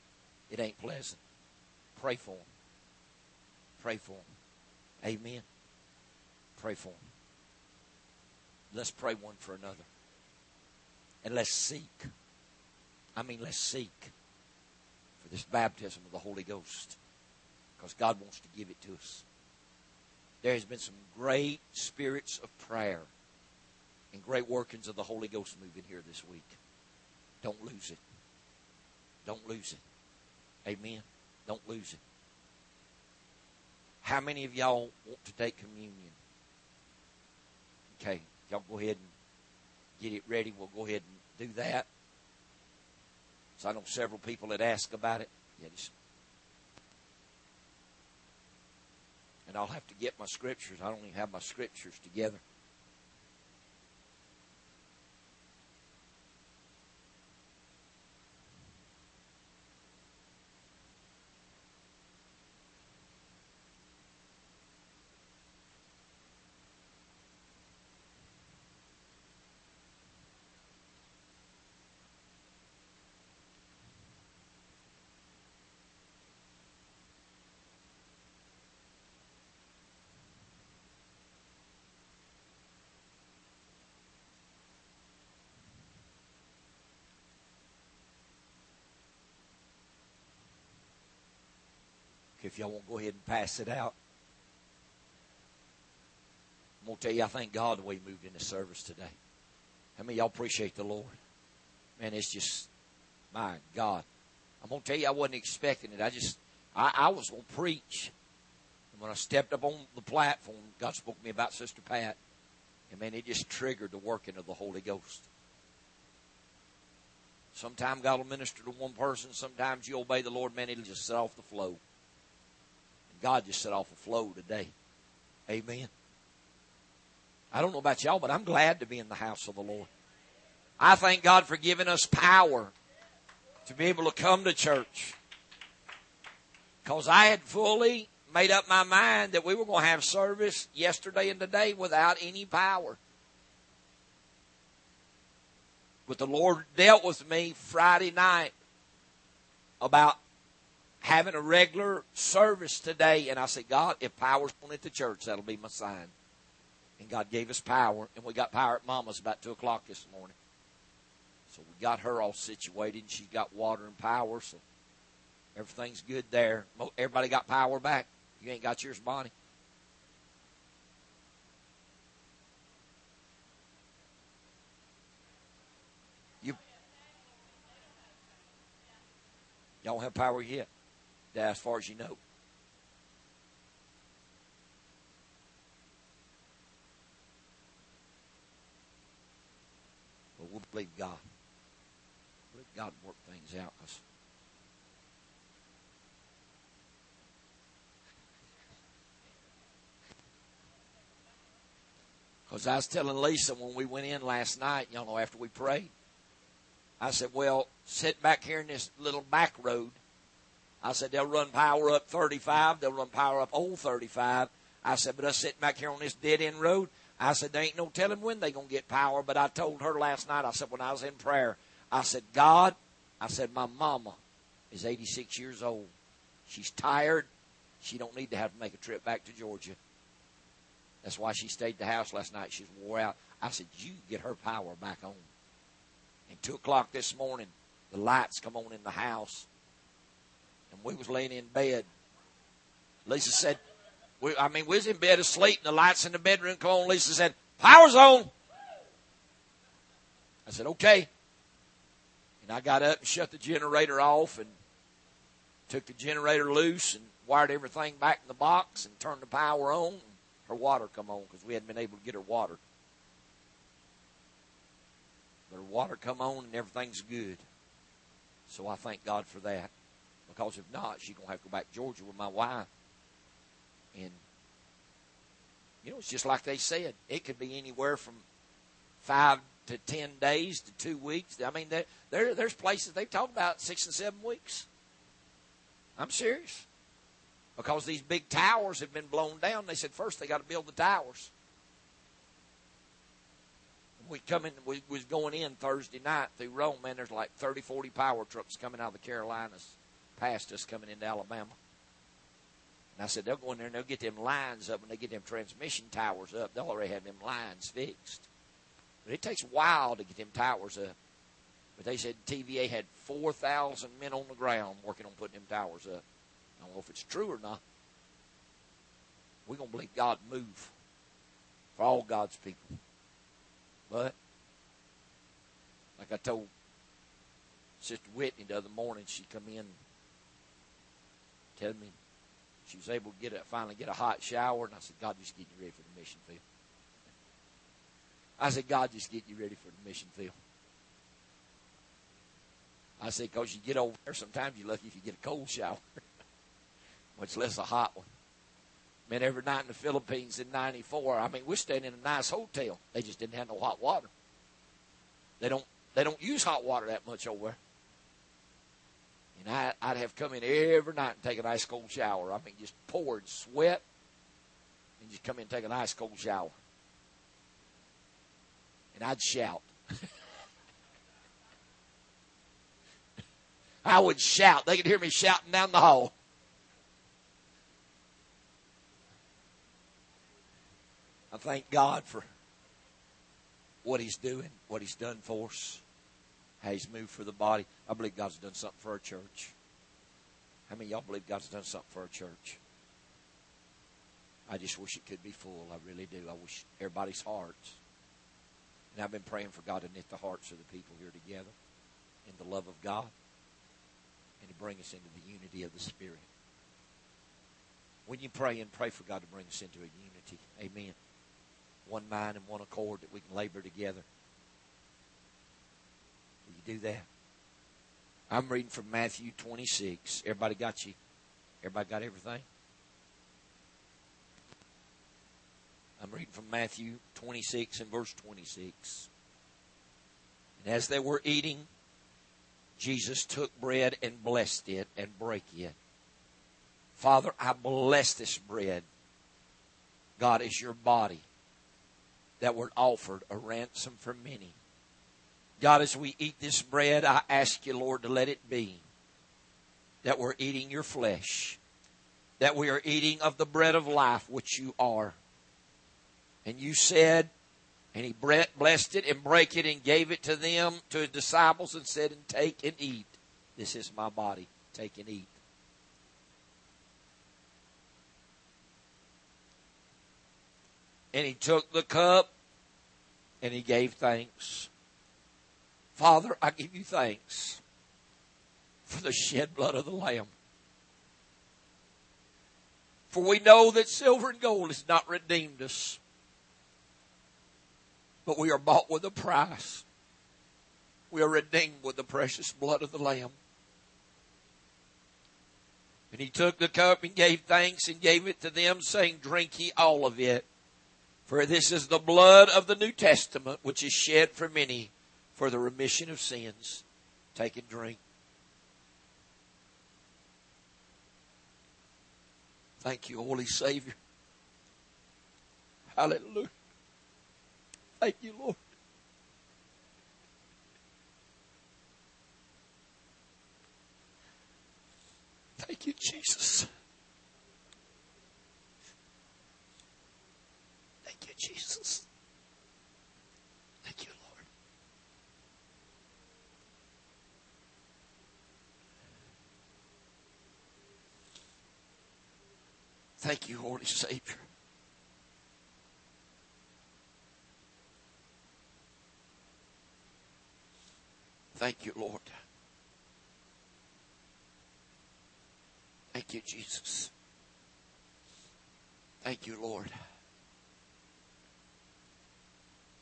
It ain't pleasant. Pray for them. Pray for them. Amen. Pray for them. Let's pray one for another. And let's seek. I mean, let's seek for this baptism of the Holy Ghost. Because God wants to give it to us. There has been some great spirits of prayer and great workings of the Holy Ghost moving here this week. Don't lose it. Don't lose it. Amen. Don't lose it. How many of y'all want to take communion? Okay, y'all go ahead and get it ready. We'll go ahead and do that. So I know several people that ask about it. Yeah, just, and I'll have to get my scriptures. I don't even have my scriptures together. If y'all won't go ahead and pass it out. I'm going to tell you, I thank God the way He moved into service today. How many y'all appreciate the Lord? Man, it's just, my God. I'm going to tell you, I wasn't expecting it. I just, I, I was going to preach. And when I stepped up on the platform, God spoke to me about Sister Pat. And man, it just triggered the working of the Holy Ghost. Sometimes God will minister to one person. Sometimes you obey the Lord, man, it'll just set off the flow. God just set off a flow today. Amen. I don't know about y'all, but I'm glad to be in the house of the Lord. I thank God for giving us power to be able to come to church. Because I had fully made up my mind that we were going to have service yesterday and today without any power. But the Lord dealt with me Friday night about having a regular service today. And I said, God, if power's going at the church, that'll be my sign. And God gave us power, and we got power at Mama's about 2 o'clock this morning. So we got her all situated, and she's got water and power, so everything's good there. Everybody got power back. You ain't got yours, Bonnie. You, y'all have power yet? As far as you know. But we'll believe God. Let God work things out. because Because I was telling Lisa when we went in last night, y'all know, after we prayed, I said, well, sit back here in this little back road I said, they'll run power up 35. They'll run power up old 35. I said, but us sitting back here on this dead end road, I said, there ain't no telling when they going to get power. But I told her last night, I said, when I was in prayer, I said, God, I said, my mama is 86 years old. She's tired. She don't need to have to make a trip back to Georgia. That's why she stayed the house last night. She's wore out. I said, you get her power back on. And 2 o'clock this morning, the lights come on in the house and we was laying in bed. Lisa said, we, I mean, we was in bed asleep and the lights in the bedroom come on. Lisa said, power's on. I said, okay. And I got up and shut the generator off and took the generator loose and wired everything back in the box and turned the power on. Her water come on because we hadn't been able to get her water. But her water come on and everything's good. So I thank God for that. Because if not, she's going to have to go back to Georgia with my wife. And, you know, it's just like they said. It could be anywhere from five to 10 days to two weeks. I mean, there, there there's places they've talked about six and seven weeks. I'm serious. Because these big towers have been blown down. They said first they got to build the towers. We come in, we was going in Thursday night through Rome, man, there's like 30, 40 power trucks coming out of the Carolinas past us coming into Alabama. And I said, they'll go in there and they'll get them lines up when they get them transmission towers up. They'll already have them lines fixed. But it takes a while to get them towers up. But they said TVA had 4,000 men on the ground working on putting them towers up. I don't know if it's true or not. We're going to believe God move for all God's people. But, like I told Sister Whitney the other morning, she come in telling me she was able to get a, finally get a hot shower, and I said, God, just get you ready for the mission field. I said, God, just get you ready for the mission field. I said, because you get over there, sometimes you're lucky if you get a cold shower, much less a hot one. Man, every night in the Philippines in '94, I mean, we're staying in a nice hotel. They just didn't have no hot water. They don't. They don't use hot water that much over there. And I, I'd have come in every night and take an ice cold shower. I mean, just poured sweat, and just come in and take an ice cold shower. And I'd shout. I would shout. They could hear me shouting down the hall. I thank God for what He's doing, what He's done for us, how He's moved for the body. I believe God's done something for our church. How many y'all believe God's done something for our church? I just wish it could be full. I really do. I wish everybody's hearts. And I've been praying for God to knit the hearts of the people here together in the love of God and to bring us into the unity of the Spirit. When you pray and pray for God to bring us into a unity, amen. One mind and one accord that we can labor together. You do that? I'm reading from Matthew 26. Everybody got you? Everybody got everything? I'm reading from Matthew 26 and verse 26. And as they were eating, Jesus took bread and blessed it and brake it. Father, I bless this bread. God is your body that were offered a ransom for many. God, as we eat this bread, I ask you, Lord, to let it be that we're eating your flesh, that we are eating of the bread of life, which you are. And you said, and he blessed it and break it and gave it to them, to his disciples, and said, and take and eat. This is my body. Take and eat. And he took the cup and he gave thanks. Father, I give you thanks for the shed blood of the Lamb. For we know that silver and gold has not redeemed us but we are bought with a price. We are redeemed with the precious blood of the Lamb. And he took the cup and gave thanks and gave it to them, saying, Drink ye all of it. For this is the blood of the New Testament, which is shed for many for the remission of sins. Take and drink. Thank you, Holy Savior. Hallelujah. Thank you, Lord. Thank you, Jesus. Thank you, Jesus. Thank you, Lord. Thank you, Holy Savior. Thank you, Lord. Thank you, Jesus. Thank you, Lord.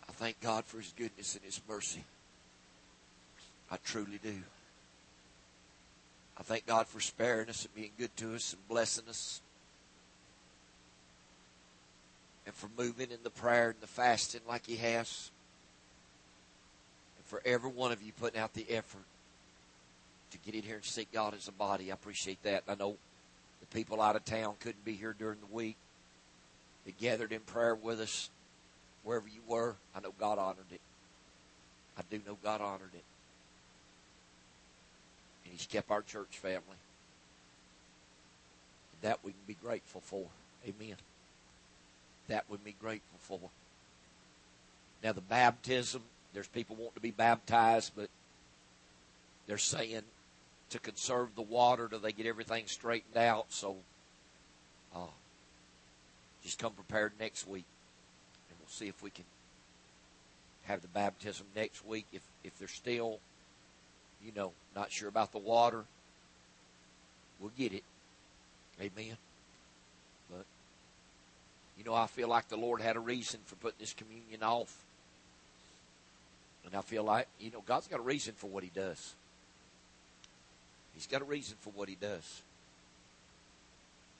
I thank God for His goodness and His mercy. I truly do. I thank God for sparing us and being good to us and blessing us. And for moving in the prayer and the fasting like He has. And for every one of you putting out the effort to get in here and seek God as a body. I appreciate that. I know the people out of town couldn't be here during the week. They gathered in prayer with us wherever you were. I know God honored it. I do know God honored it. And He's kept our church family. That we can be grateful for. Amen. That would be grateful for. Now, the baptism, there's people wanting to be baptized, but they're saying to conserve the water till they get everything straightened out. So, uh, just come prepared next week, and we'll see if we can have the baptism next week. If if they're still, you know, not sure about the water, we'll get it. Amen. You know, I feel like the Lord had a reason for putting this communion off. And I feel like, you know, God's got a reason for what he does. He's got a reason for what he does.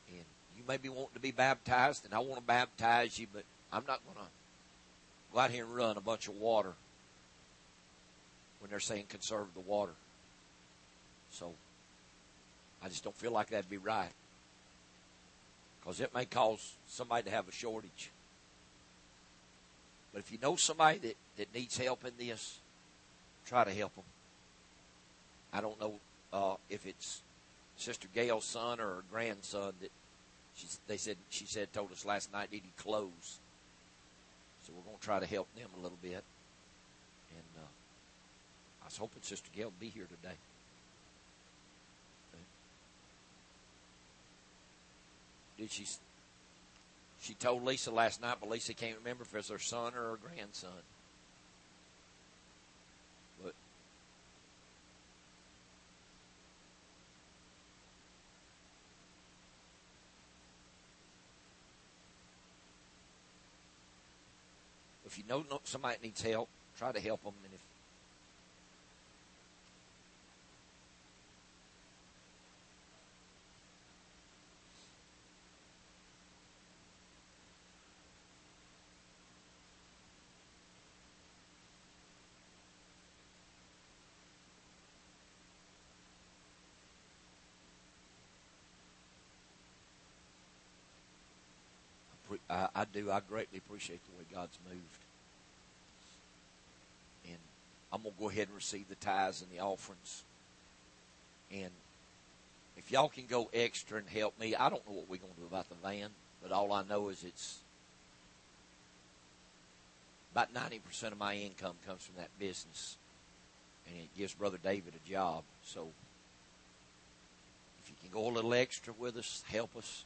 And you may be wanting to be baptized, and I want to baptize you, but I'm not going to go out here and run a bunch of water when they're saying conserve the water. So I just don't feel like that'd be right. Because it may cause somebody to have a shortage. But if you know somebody that, that needs help in this, try to help them. I don't know uh, if it's Sister Gail's son or her grandson that she, they said she said told us last night needed clothes. So we're going to try to help them a little bit. And uh, I was hoping Sister Gail would be here today. Did she? She told Lisa last night, but Lisa can't remember if it's her son or her grandson. But if you know somebody needs help, try to help them. And if I, I do. I greatly appreciate the way God's moved. And I'm going to go ahead and receive the tithes and the offerings. And if y'all can go extra and help me, I don't know what we're going to do about the van, but all I know is it's about 90% of my income comes from that business. And it gives Brother David a job. So if you can go a little extra with us, help us,